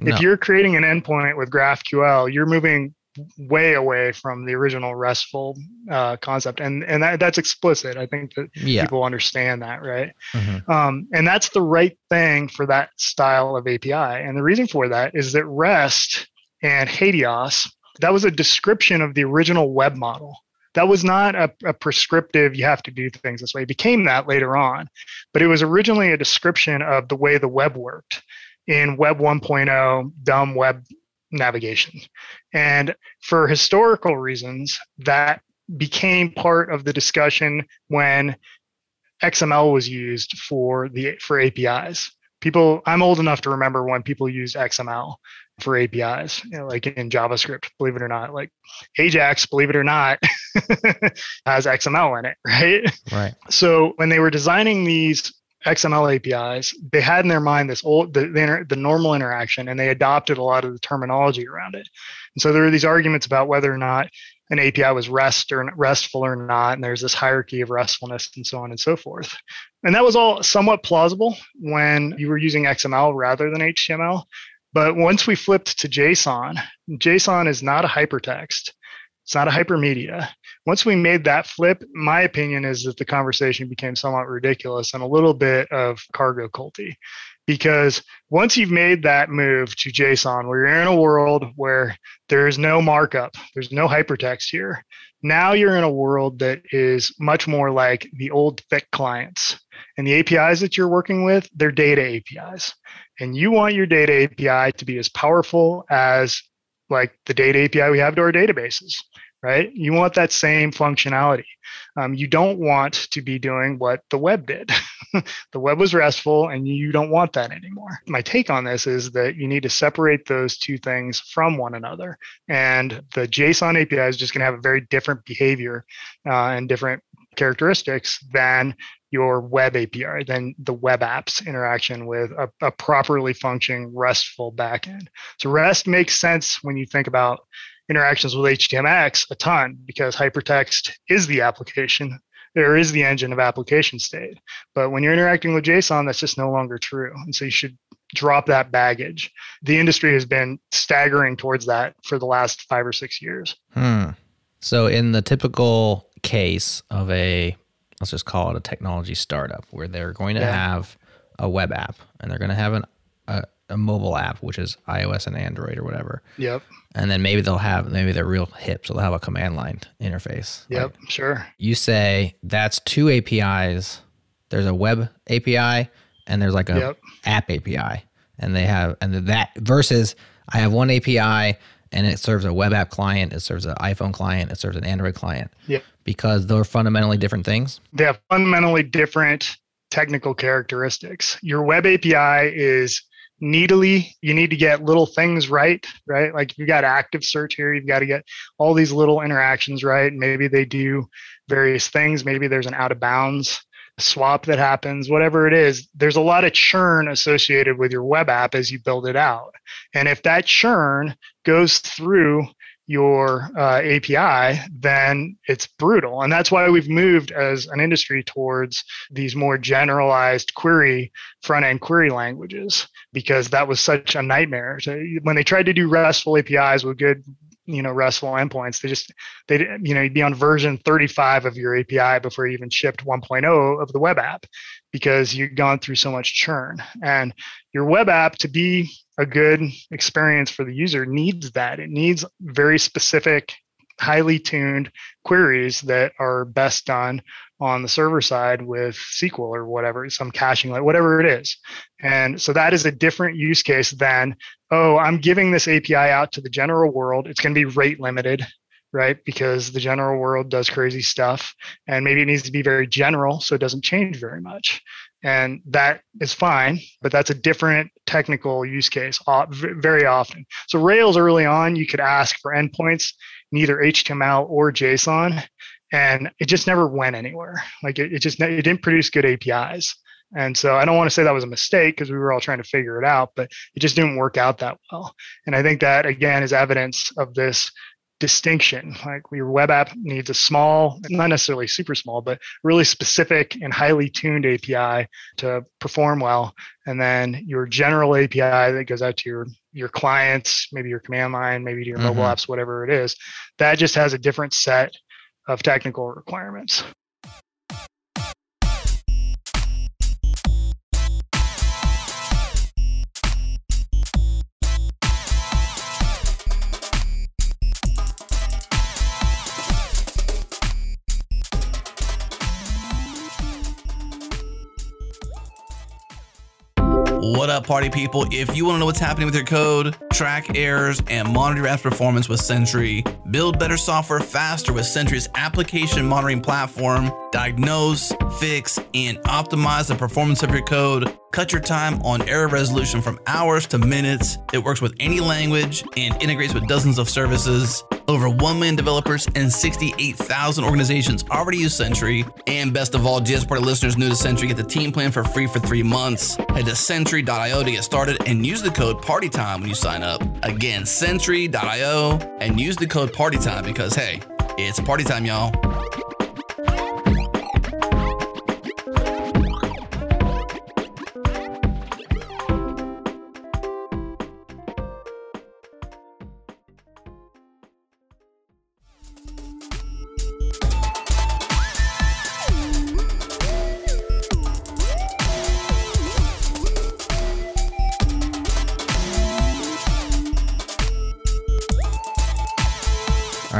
S1: No.
S4: if you're creating an endpoint with GraphQL, you're moving way away from the original RESTful uh, concept, and and that, that's explicit. I think that
S1: yeah.
S4: people understand that, right?
S1: Mhm.
S4: Um, and that's the right thing for that style of API. And the reason for that is that REST and HATEOAS, that was a description of the original web model. That was not a, a prescriptive, you have to do things this way. It became that later on. But it was originally a description of the way the web worked in Web 1.0, dumb web navigation. And for historical reasons, that became part of the discussion when XML was used for the for APIs. People, I'm old enough to remember when people used XML for APIs, you know, like in JavaScript, believe it or not. Like Ajax, believe it or not, has XML in it, right?
S1: Right.
S4: So when they were designing these XML APIs, they had in their mind this old the the, inter, the normal interaction, and they adopted a lot of the terminology around it. And so there were these arguments about whether or not an API was REST or restful or not, and there's this hierarchy of restfulness and so on and so forth. And that was all somewhat plausible when you were using XML rather than HTML. But once we flipped to JSON, JSON is not a hypertext. It's not a hypermedia. Once we made that flip, my opinion is that the conversation became somewhat ridiculous and a little bit of cargo culty. Because once you've made that move to JSON, where you're in a world where there is no markup, there's no hypertext here. Now you're in a world that is much more like the old thick clients. And the APIs that you're working with, they're data APIs. And you want your data API to be as powerful as like the data API we have to our databases, right? You want that same functionality. Um, you don't want to be doing what the web did. the web was restful and you don't want that anymore. My take on this is that you need to separate those two things from one another. And the JSON API is just going to have a very different behavior uh, and different characteristics than your web API, than the web apps interaction with a, a properly functioning RESTful backend. So REST makes sense when you think about interactions with HTMX a ton because hypertext is the application. There is the engine of application state. But when you're interacting with JSON, that's just no longer true. And so you should drop that baggage. The industry has been staggering towards that for the last five or six years.
S1: Hmm. So in the typical case of a let's just call it a technology startup where they're going to
S4: Yeah.
S1: have a web app and they're going to have an, a, a mobile app, which is iOS and Android or whatever.
S4: Yep.
S1: And then maybe they'll have, maybe they're real hip. So they'll have a command line interface.
S4: Yep.
S1: Like,
S4: Sure.
S1: you say that's two APIs. There's a web API and there's like a
S4: Yep.
S1: app API. And they have, and that versus I have one API and it serves a web app client, it serves an iPhone client, it serves an Android client.
S4: Yep.
S1: Because they're fundamentally different things.
S4: they have fundamentally different technical characteristics. Your web API is needily, you need to get little things right, right? Like you've got active search here, you've got to get all these little interactions right. Maybe they do various things, maybe there's an out of bounds swap that happens, whatever it is. There's a lot of churn associated with your web app as you build it out. And if that churn goes through your uh, API, then it's brutal. And that's why we've moved as an industry towards these more generalized query front end query languages because that was such a nightmare. So when they tried to do RESTful APIs with good you know restful endpoints they just they you know you'd be on version 35 of your api before you even shipped 1.0 of the web app because you've gone through so much churn and your web app to be a good experience for the user needs that it needs very specific highly tuned queries that are best done on the server side with SQL or whatever, some caching, like whatever it is. And so that is a different use case than, oh, I'm giving this API out to the general world. It's going to be rate limited, right? Because the general world does crazy stuff. And maybe it needs to be very general so it doesn't change very much. And that is fine, but that's a different technical use case very often. So Rails early on, you could ask for endpoints, neither HTML or JSON and it just never went anywhere. Like it, it just it didn't produce good APIs. And so I don't want to say that was a mistake because we were all trying to figure it out, but it just didn't work out that well. And I think that again is evidence of this distinction. Like your web app needs a small, not necessarily super small, but really specific and highly tuned API to perform well. And then your general API that goes out to your your clients, maybe your command line, maybe to your mobile
S1: Mhm.
S4: apps, whatever it is, that just has a different set of technical requirements.
S3: What up, party people? If you want to know what's happening with your code, track errors, and monitor app's performance with Sentry, build better software faster with Sentry's application monitoring platform, diagnose, fix, and optimize the performance of your code, cut your time on error resolution from hours to minutes. It works with any language and integrates with dozens of services. Over 1 million developers and 68,000 organizations already use Sentry. And best of all, JS Party listeners new to Sentry get the team plan for free for three months. Head to Sentry.io to get started and use the code PARTYTIME when you sign up. Again, Sentry.io and use the code PARTYTIME because, hey, it's party time, y'all.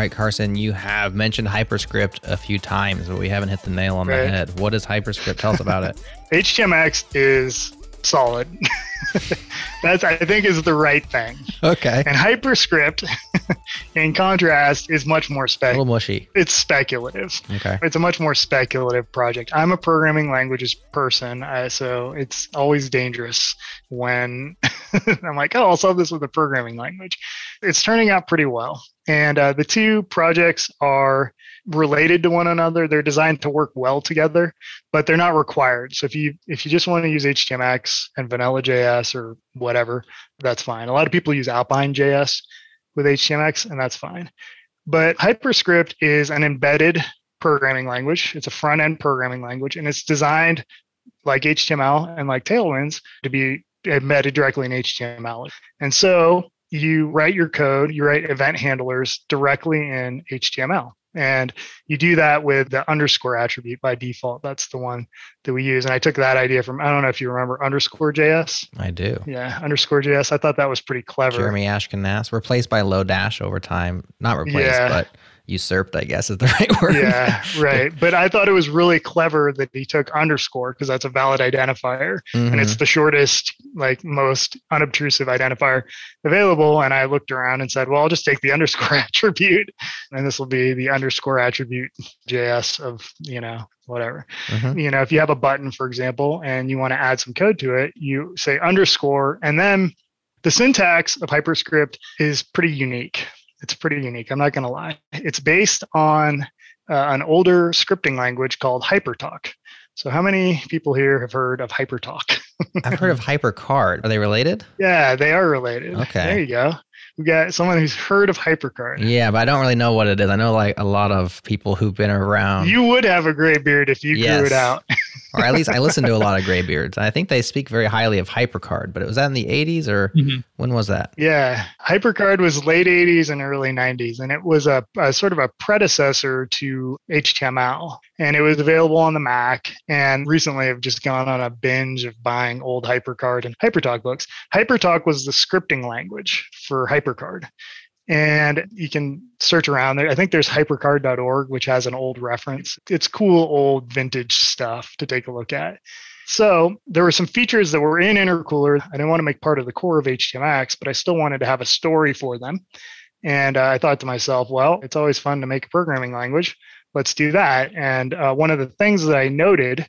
S1: Right, Carson, you have mentioned Hyperscript a few times, but we haven't hit the nail on the
S4: Right.
S1: head. What is Hyperscript? Tell us about it.
S4: HTMX is solid. That's I think is the right thing.
S1: Okay.
S4: And HyperScript, in contrast, is much more
S1: A little mushy.
S4: It's speculative.
S1: Okay.
S4: It's a much more speculative project. I'm a programming languages person, uh, so it's always dangerous when I'm like, oh, I'll solve this with a programming language. It's turning out pretty well. And uh, the two projects are related to one another. They're designed to work well together, but they're not required. So if you if you just want to use HTMX and Vanilla JS or whatever, that's fine. A lot of people use Alpine JS with HTMX, and that's fine. But HyperScript is an embedded programming language. It's a front end programming language, and it's designed like HTML and like Tailwinds to be embedded directly in HTML. And so you write your code, you write event handlers directly in HTML. And you do that with the underscore attribute by default. That's the one that we use. And I took that idea from, I don't know if you remember underscore JS.
S1: I do.
S4: Yeah, underscore JS. I thought that was pretty clever.
S1: Jeremy Ashkenazi, replaced by Lodash over time. Not replaced,
S4: Yeah.
S1: but usurped, I guess is the right word.
S4: yeah, right. But I thought it was really clever that he took underscore because that's a valid identifier and
S1: Mhm.
S4: it's the shortest, like most unobtrusive identifier available. And I looked around and said, well, I'll just take the underscore attribute and this will be the underscore attribute JS of, you know, whatever.
S1: Mhm.
S4: You know, if you have a button, for example, and you want to add some code to it, you say underscore and then the syntax of HyperScript is pretty unique. It's pretty unique. I'm not going to lie. It's based on uh, an older scripting language called HyperTalk. So, how many people here have heard of HyperTalk?
S1: I've heard of HyperCard. Are they related?
S4: yeah, they are related.
S1: Okay.
S4: There you go. We got someone who's heard of HyperCard.
S1: Yeah, but I don't really know what it is. I know like a lot of people who've been around,
S4: You would have a gray beard if you grew it out.
S1: or at least I listen to a lot of graybeards. I think they speak very highly of HyperCard, but it was that in the 80s or
S2: Mhm.
S1: when was that?
S4: Yeah, HyperCard was late 80s and early 90s, and it was a, a sort of a predecessor to HTML. And it was available on the Mac. And recently, I've just gone on a binge of buying old HyperCard and HyperTalk books. HyperTalk was the scripting language for HyperCard. And you can search around there. I think there's hypercard.org, which has an old reference. It's cool, old, vintage stuff to take a look at. So there were some features that were in Intercooler. I didn't want to make part of the core of HTMX, but I still wanted to have a story for them. And uh, I thought to myself, well, it's always fun to make a programming language. Let's do that. And uh, one of the things that I noted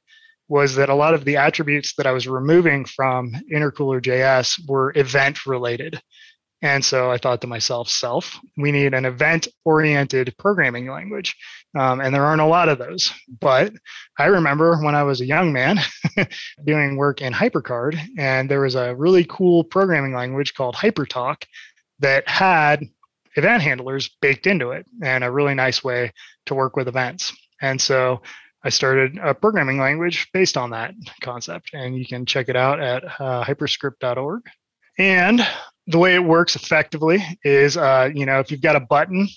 S4: was that a lot of the attributes that I was removing from Intercooler JS were event related. And so I thought to myself, self, we need an event oriented programming language. Um, and there aren't a lot of those. But I remember when I was a young man doing work in HyperCard, and there was a really cool programming language called HyperTalk that had event handlers baked into it and a really nice way to work with events. And so I started a programming language based on that concept, and you can check it out at uh, hyperscript.org. And the way it works effectively is, uh, you know, if you've got a button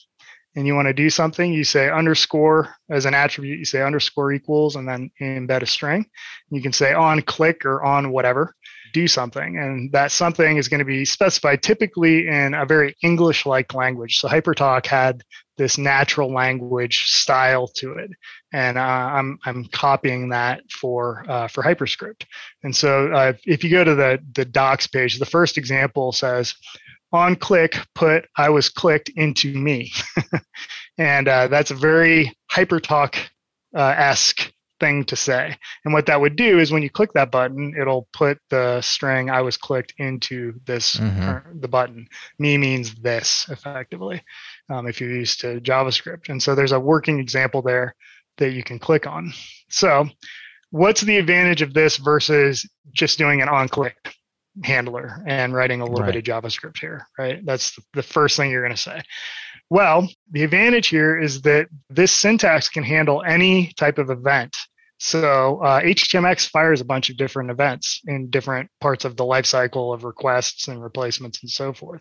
S4: and you want to do something, you say underscore as an attribute, you say underscore equals and then embed a string. You can say on click or on whatever, do something. And that something is going to be specified typically in a very English like language. So HyperTalk had this natural language style to it. And uh, I'm, I'm copying that for, uh, for HyperScript. And so uh, if you go to the, the docs page, the first example says, on click, put I was clicked into me. and uh, that's a very hypertalk uh, esque thing to say. And what that would do is when you click that button, it'll put the string I was clicked into this,
S1: Mhm.
S4: uh, the button. Me means this effectively, um, if you're used to JavaScript. And so there's a working example there that you can click on. So, what's the advantage of this versus just doing an on click? handler and writing a little
S1: Right.
S4: bit of JavaScript here, right? That's the first thing you're going to say. Well, the advantage here is that this syntax can handle any type of event. So uh, HTMX fires a bunch of different events in different parts of the lifecycle of requests and replacements and so forth.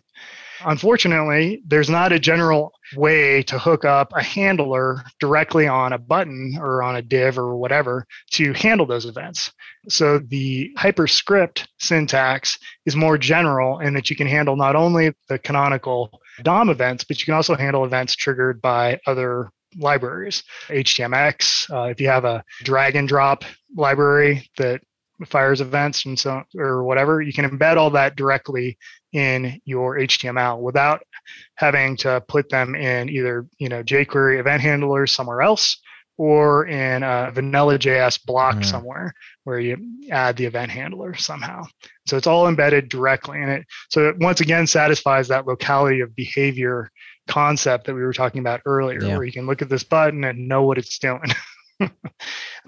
S4: Unfortunately, there's not a general way to hook up a handler directly on a button or on a div or whatever to handle those events. So the hyperscript syntax is more general in that you can handle not only the canonical DOM events, but you can also handle events triggered by other libraries. HTMX, uh, if you have a drag and drop library that fires events and so or whatever, you can embed all that directly in your HTML without having to put them in either you know jQuery event handlers somewhere else or in a vanilla JS block
S1: Mm.
S4: somewhere where you add the event handler somehow. So it's all embedded directly in it. So it once again satisfies that locality of behavior concept that we were talking about earlier,
S1: Yeah.
S4: where you can look at this button and know what it's doing.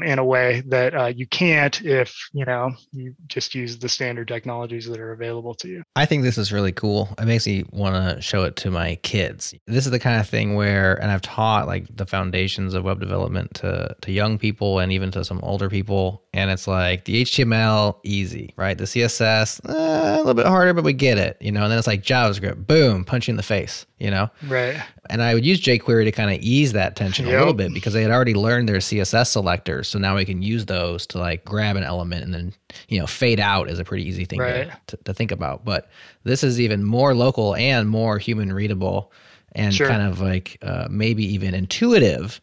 S4: in a way that uh, you can't if you know you just use the standard technologies that are available to you.
S1: I think this is really cool. It makes me want to show it to my kids. This is the kind of thing where, and I've taught like the foundations of web development to to young people and even to some older people. And it's like the HTML easy, right? The CSS eh, a little bit harder, but we get it, you know. And then it's like JavaScript, boom, punch you in the face. you know?
S4: Right.
S1: And I would use jQuery to kind of ease that tension a little bit because they had already learned their CSS selectors. So now we can use those to like grab an element and then, you know, fade out is a pretty easy thing
S4: Right.
S1: to, to, to think about. But this is even more local and more human readable and
S4: Sure.
S1: kind of like uh, maybe even intuitive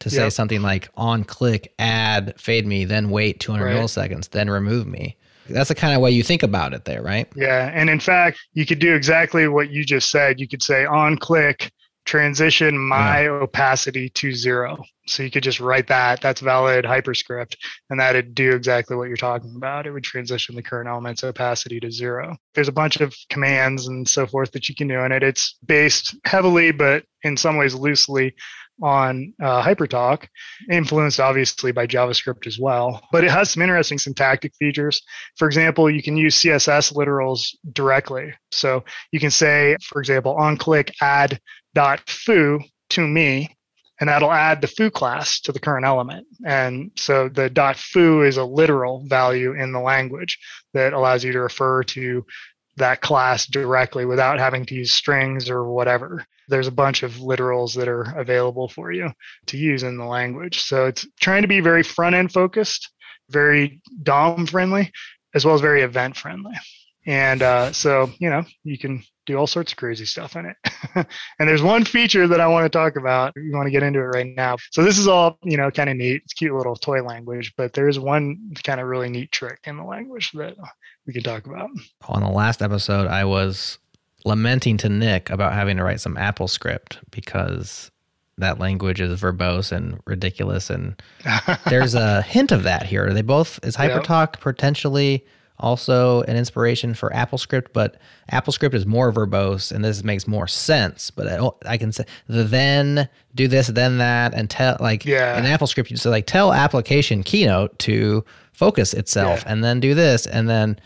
S1: to say
S4: Yep.
S1: something like on click, add, fade me, then wait 200
S4: Right.
S1: milliseconds, then remove me. That's the kind of way you think about it there, right?
S4: Yeah. And in fact, you could do exactly what you just said. You could say on click, transition my opacity to zero. So you could just write that. That's valid hyperscript. And that'd do exactly what you're talking about. It would transition the current element's opacity to zero. There's a bunch of commands and so forth that you can do in it. It's based heavily, but in some ways loosely on uh, HyperTalk, influenced obviously by JavaScript as well. But it has some interesting syntactic features. For example, you can use CSS literals directly. So you can say, for example, on click add dot foo to me, and that'll add the foo class to the current element. And so the dot foo is a literal value in the language that allows you to refer to that class directly without having to use strings or whatever. There's a bunch of literals that are available for you to use in the language. So it's trying to be very front end focused, very DOM friendly, as well as very event friendly. And uh, so, you know, you can do all sorts of crazy stuff in it. and there's one feature that I want to talk about. You want to get into it right now. So this is all, you know, kind of neat. It's cute little toy language, but there is one kind of really neat trick in the language that we can talk about.
S1: On the last episode, I was lamenting to Nick about having to write some Apple script because that language is verbose and ridiculous. And there's a hint of that here. They both is
S4: Yep.
S1: HyperTalk potentially also an inspiration for AppleScript, but AppleScript is more verbose, and this makes more sense. But I, I can say the then do this, then that, and tell like
S4: Yeah.
S1: in AppleScript you say like tell application keynote to focus itself,
S4: Yeah.
S1: and then do this, and then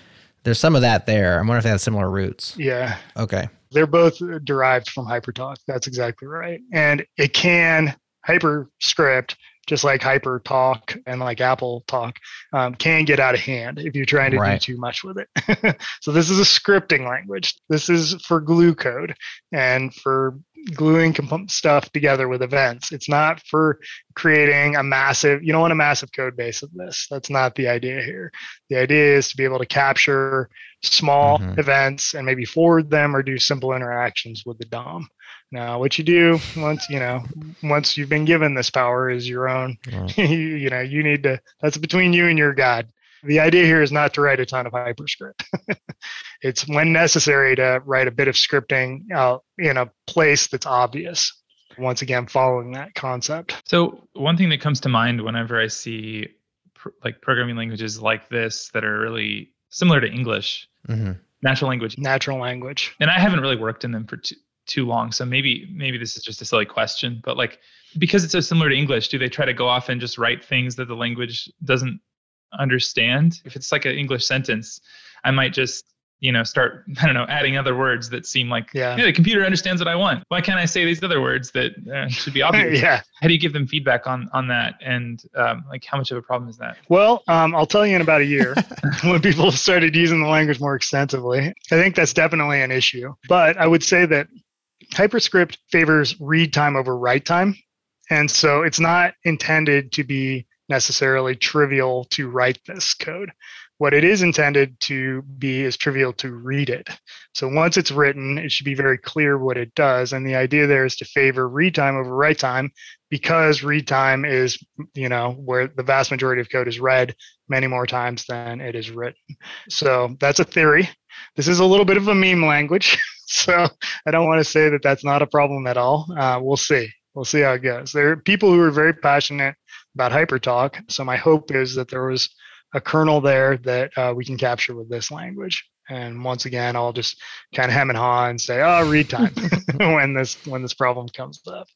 S1: there's some of that there. I wonder if they have similar roots.
S4: yeah.
S1: Okay.
S4: They're both derived from HyperTalk. That's exactly right. And it can HyperScript, just like HyperTalk and like Apple Talk, um, can get out of hand if you're trying to
S1: Right.
S4: do too much with it. so this is a scripting language. This is for glue code and for gluing comp- stuff together with events. It's not for creating a massive. You don't want a massive code base of this. That's not the idea here. The idea is to be able to capture small
S1: Mhm.
S4: events and maybe forward them or do simple interactions with the DOM. Now, what you do once you know, once you've been given this power is your own.
S1: Mm.
S4: you, you know, you need to. That's between you and your God. The idea here is not to write a ton of hyperscript. it's when necessary to write a bit of scripting out in a place that's obvious. Once again, following that concept.
S2: So one thing that comes to mind whenever I see pr- like programming languages like this that are really similar to English,
S1: hmm
S2: natural language,
S4: Natural language.
S2: and I haven't really worked in them for too, too long, so maybe maybe this is just a silly question, but like because it's so similar to English, do they try to go off and just write things that the language doesn't understand? If it's like an English sentence, I might just you know start I don't know adding other words that seem like
S4: Yeah.
S2: the computer understands what I want. Why can't I say these other words that uh, should be obvious?
S4: yeah.
S2: how do you give them feedback on on that and um, like how much of a problem is that
S4: Well, um, I'll tell you in about a year when people started using the language more extensively. I think that's definitely an issue. But I would say that HyperScript favors read time over write time. And so it's not intended to be necessarily trivial to write this code. What it is intended to be is trivial to read it. So once it's written, it should be very clear what it does. And the idea there is to favor read time over write time because read time is, you know, where the vast majority of code is read many more times than it is written. So that's a theory. This is a little bit of a meme language. So I don't want to say that that's not a problem at all. Uh, we'll see. We'll see how it goes. There are people who are very passionate about HyperTalk. So my hope is that there was a kernel there that uh, we can capture with this language. And once again, I'll just kind of hem and haw and say, "Oh, read time," when this when this problem comes up.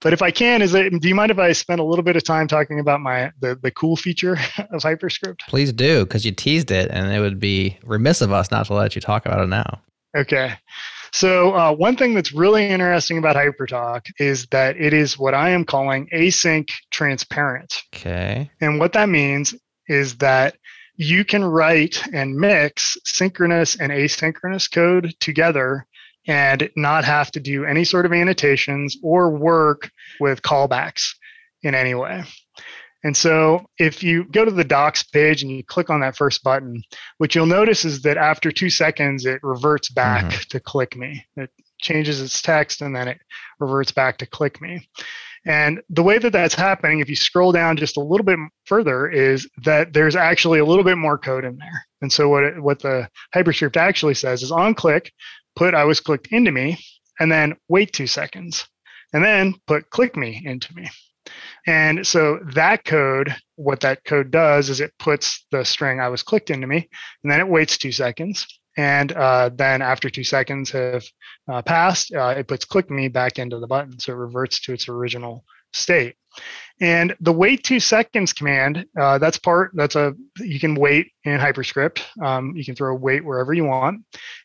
S4: But if I can, is it? Do you mind if I spend a little bit of time talking about my the the cool feature of HyperScript?
S1: Please do, because you teased it, and it would be remiss of us not to let you talk about it now.
S4: Okay. So uh, one thing that's really interesting about HyperTalk is that it is what I am calling async transparent.
S1: Okay.
S4: And what that means is that you can write and mix synchronous and asynchronous code together and not have to do any sort of annotations or work with callbacks in any way. And so if you go to the docs page and you click on that first button, what you'll notice is that after two seconds, it reverts back mm-hmm. to click me. It changes its text and then it reverts back to click me. And the way that that's happening, if you scroll down just a little bit further, is that there's actually a little bit more code in there. And so what it, what the hyperscript actually says is on click, put I was clicked into me, and then wait two seconds, and then put click me into me. And so that code, what that code does is it puts the string I was clicked into me, and then it waits two seconds. And uh, then after two seconds have uh, passed, uh, it puts click me back into the button. So it reverts to its original state. And the wait two seconds command, uh, that's part, that's a, you can wait in Hyperscript. Um, you can throw wait wherever you want.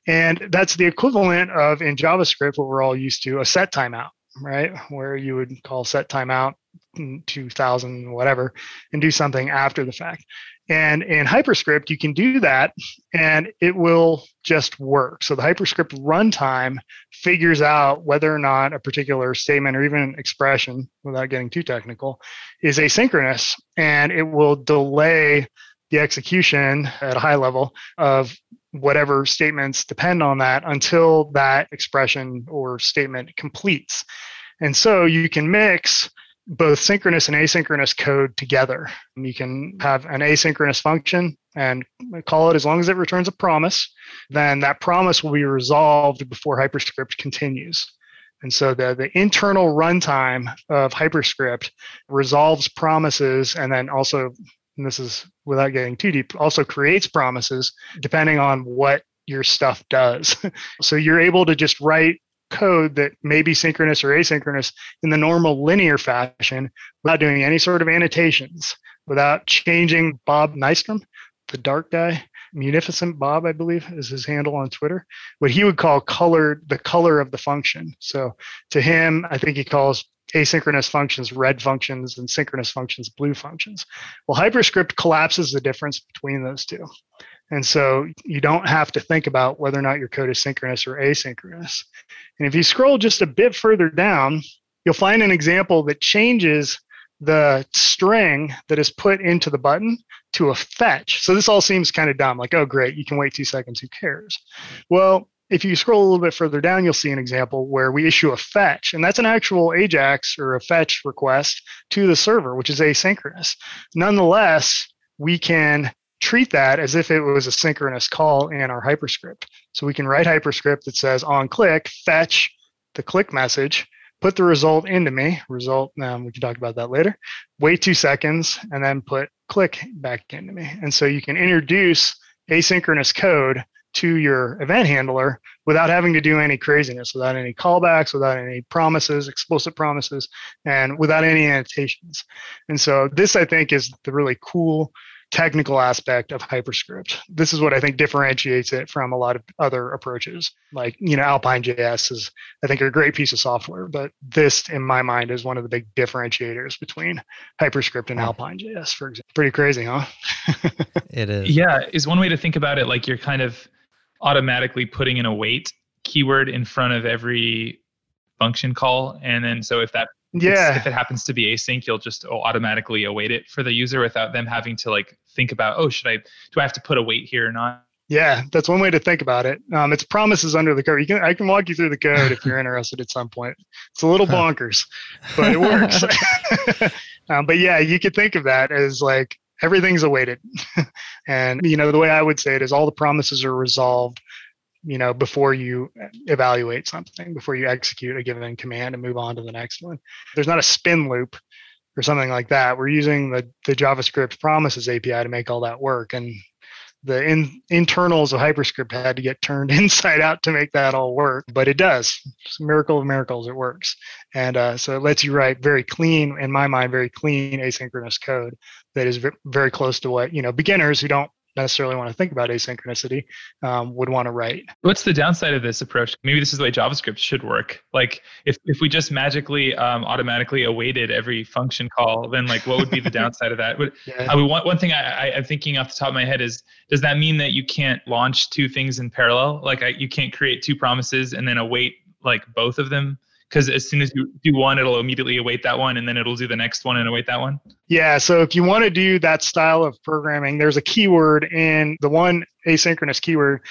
S4: And that's the equivalent of in JavaScript, what we're all used to, a set timeout, right? Where you would call set timeout 2000, whatever, and do something after the fact. And in Hyperscript, you can do that and it will just work. So the Hyperscript runtime figures out whether or not a particular statement or even expression, without getting too technical, is asynchronous and it will delay the execution at a high level of whatever statements depend on that until that expression or statement completes. And so you can mix both synchronous and asynchronous code together. You can have an asynchronous function and call it as long as it returns a promise, then that promise will be resolved before Hyperscript continues. And so the, the internal runtime of Hyperscript resolves promises and then also, and this is without getting too deep, also creates promises depending on what your stuff does. so you're able to just write code that may be synchronous or asynchronous in the normal linear fashion without doing any sort of annotations, without changing Bob Nystrom, the Dart guy, Munificent Bob, I believe, is his handle on Twitter. What he would call color, the color of the function. So to him, I think he calls asynchronous functions red functions and synchronous functions blue functions. Well, Hyperscript collapses the difference between those two. And so you don't have to think about whether or not your code is synchronous or asynchronous. And if you scroll just a bit further down, you'll find an example that changes the string that is put into the button to a fetch. So this all seems kind of dumb, like, oh, great, you can wait two seconds, who cares? Well, if you scroll a little bit further down, you'll see an example where we issue a fetch, and that's an actual AJAX or a fetch request to the server, which is asynchronous. Nonetheless, we can treat that as if it was a synchronous call in our hyperscript. So we can write hyperscript that says on click, fetch the click message, put the result into me, result, um, we can talk about that later, wait two seconds, and then put click back into me. And so you can introduce asynchronous code to your event handler without having to do any craziness, without any callbacks, without any promises, explicit promises, and without any annotations. And so this, I think, is the really cool technical aspect of hyperscript. This is what i think differentiates it from a lot of other approaches. Like you know alpine js is i think a great piece of software but this in my mind is one of the big differentiators between hyperscript and alpine js for example pretty crazy huh?
S1: It is.
S2: Yeah is one way to think about it like you're kind of automatically putting in a wait keyword in front of every function call and then so if that
S4: yeah.
S2: if it happens to be async you'll just automatically await it for the user without them having to like think about oh should i do i have to put a wait here or not?
S4: Yeah that's one way to think about it. Um, it's promises under the code. You can i can walk you through the code if you're interested at some point. It's a little bonkers but it works. Um, but yeah you could think of that as like everything's awaited. And you know the way i would say it is all the promises are resolved you know before you evaluate something before you execute a given command and move on to the next one. There's not a spin loop or something like that. We're using the, the javascript promises api to make all that work and the in, internals of hyperscript had to get turned inside out to make that all work but it does. Miracle of miracles it works. And uh, so it lets you write very clean in my mind very clean asynchronous code that is very close to what you know beginners who don't necessarily want to think about asynchronicity um, would want to write.
S2: What's the downside of this approach? Maybe this is the way JavaScript should work. Like if, if we just magically um, automatically awaited every function call, then like what would be the downside of that? Would, yeah. I mean, one, one thing I, I, am thinking off the top of my head is, does that mean that you can't launch two things in parallel? Like I, you can't create two promises and then await like both of them because as soon as you do one, it'll immediately await that one, and then it'll do the next one and await that one.
S4: Yeah. So if you want to do that style of programming, there's a keyword in the one asynchronous keyword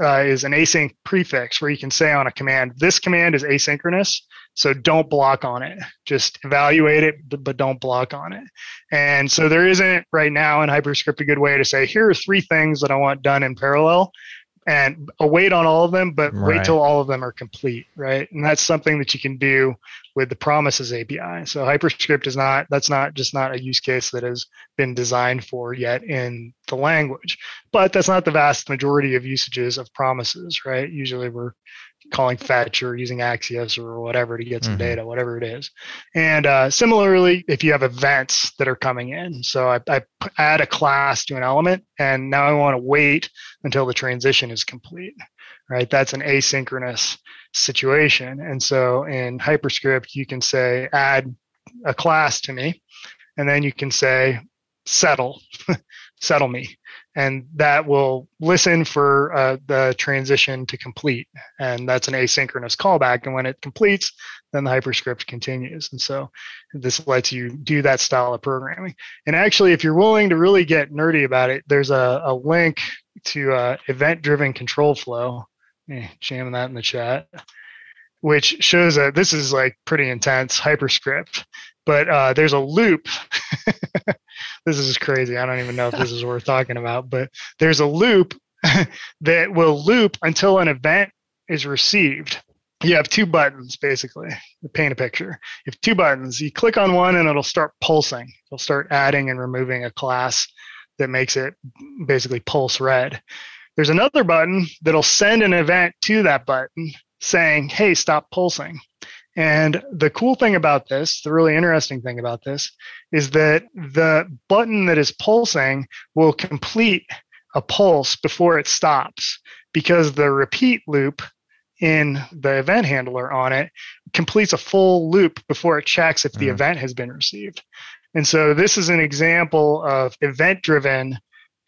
S4: uh, is an async prefix where you can say on a command, this command is asynchronous. So don't block on it. Just evaluate it, but don't block on it. And so there isn't right now in HyperScript a good way to say, here are three things that I want done in parallel and await on all of them, but right. wait till all of them are complete, right? And that's something that you can do with the promises API. So HyperScript is not that's not just not a use case that has been designed for yet in the language, but that's not the vast majority of usages of promises, right? Usually we're calling fetch or using Axios or whatever to get some mm-hmm. data, whatever it is. And uh, similarly, if you have events that are coming in, so I, I add a class to an element, and now I want to wait until the transition is complete, right? That's an asynchronous situation. And so in HyperScript, you can say add a class to me, and then you can say settle, settle me and that will listen for uh, the transition to complete. And that's an asynchronous callback. And when it completes, then the hyperscript continues. And so this lets you do that style of programming. And actually, if you're willing to really get nerdy about it, there's a, a link to uh, event driven control flow. Eh, jamming that in the chat, which shows that this is like pretty intense hyperscript but uh, there's a loop. this is crazy. I don't even know if this is worth talking about, but there's a loop that will loop until an event is received. You have two buttons basically to paint a picture. You have two buttons. You click on one and it'll start pulsing. It'll start adding and removing a class that makes it basically pulse red. There's another button that'll send an event to that button saying, hey, stop pulsing. And the cool thing about this, the really interesting thing about this, is that the button that is pulsing will complete a pulse before it stops because the repeat loop in the event handler on it completes a full loop before it checks if the mm. event has been received. And so this is an example of event driven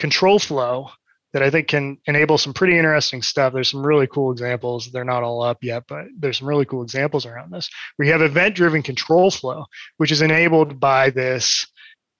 S4: control flow that I think can enable some pretty interesting stuff. There's some really cool examples. They're not all up yet, but there's some really cool examples around this. We have event driven control flow, which is enabled by this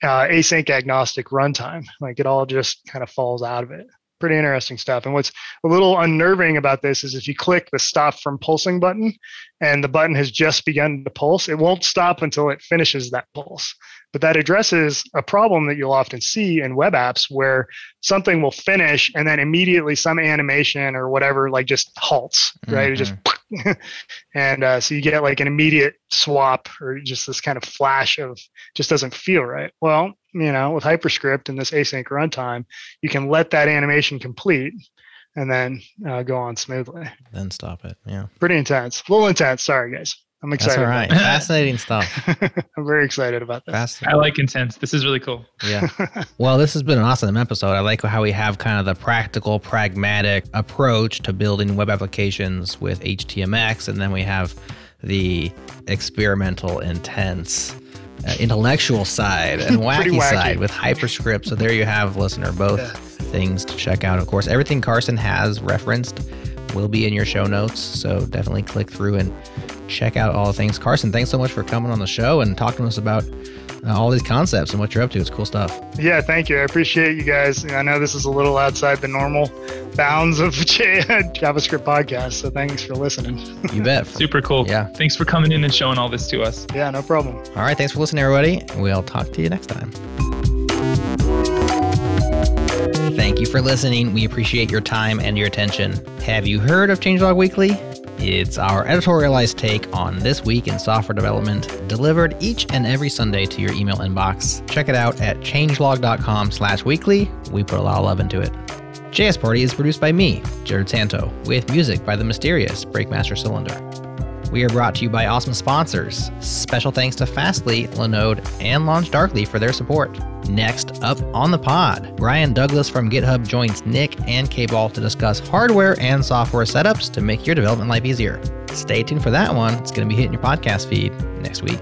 S4: uh, async agnostic runtime. Like it all just kind of falls out of it. Pretty interesting stuff. And what's a little unnerving about this is if you click the stop from pulsing button and the button has just begun to pulse, it won't stop until it finishes that pulse. But that addresses a problem that you'll often see in web apps where something will finish and then immediately some animation or whatever like just halts, right? Mm-hmm. It just mm-hmm. and uh, so you get like an immediate swap or just this kind of flash of just doesn't feel right. Well, you know, with HyperScript and this async runtime, you can let that animation complete and then uh, go on smoothly.
S1: Then stop it. Yeah.
S4: Pretty intense. A little intense. Sorry, guys. I'm excited.
S1: That's all right. Fascinating stuff.
S4: I'm very excited about this.
S2: I like intense. This is really cool.
S1: Yeah. well, this has been an awesome episode. I like how we have kind of the practical, pragmatic approach to building web applications with HTMX, and then we have the experimental, intense, uh, intellectual side and wacky, wacky, side with HyperScript. So there you have, listener, both yeah. things to check out. Of course, everything Carson has referenced will be in your show notes. So definitely click through and check out all the things. Carson, thanks so much for coming on the show and talking to us about uh, all these concepts and what you're up to. It's cool stuff.
S4: Yeah, thank you. I appreciate you guys. I know this is a little outside the normal bounds of JavaScript podcast, so thanks for listening.
S1: you bet.
S2: Super cool. Yeah. Thanks for coming in and showing all this to us.
S4: Yeah, no problem.
S1: All right. Thanks for listening, everybody. We'll talk to you next time. Thank you for listening. We appreciate your time and your attention. Have you heard of Changelog Weekly? It's our editorialized take on this week in software development, delivered each and every Sunday to your email inbox. Check it out at changelog.com slash weekly. We put a lot of love into it. JS Party is produced by me, Jerod Santo, with music by the mysterious Breakmaster Cylinder. We are brought to you by awesome sponsors. Special thanks to Fastly, Linode, and LaunchDarkly for their support. Next up on the pod, Brian Douglas from GitHub joins Nick and K-Ball to discuss hardware and software setups to make your development life easier. Stay tuned for that one. It's going to be hitting your podcast feed next week.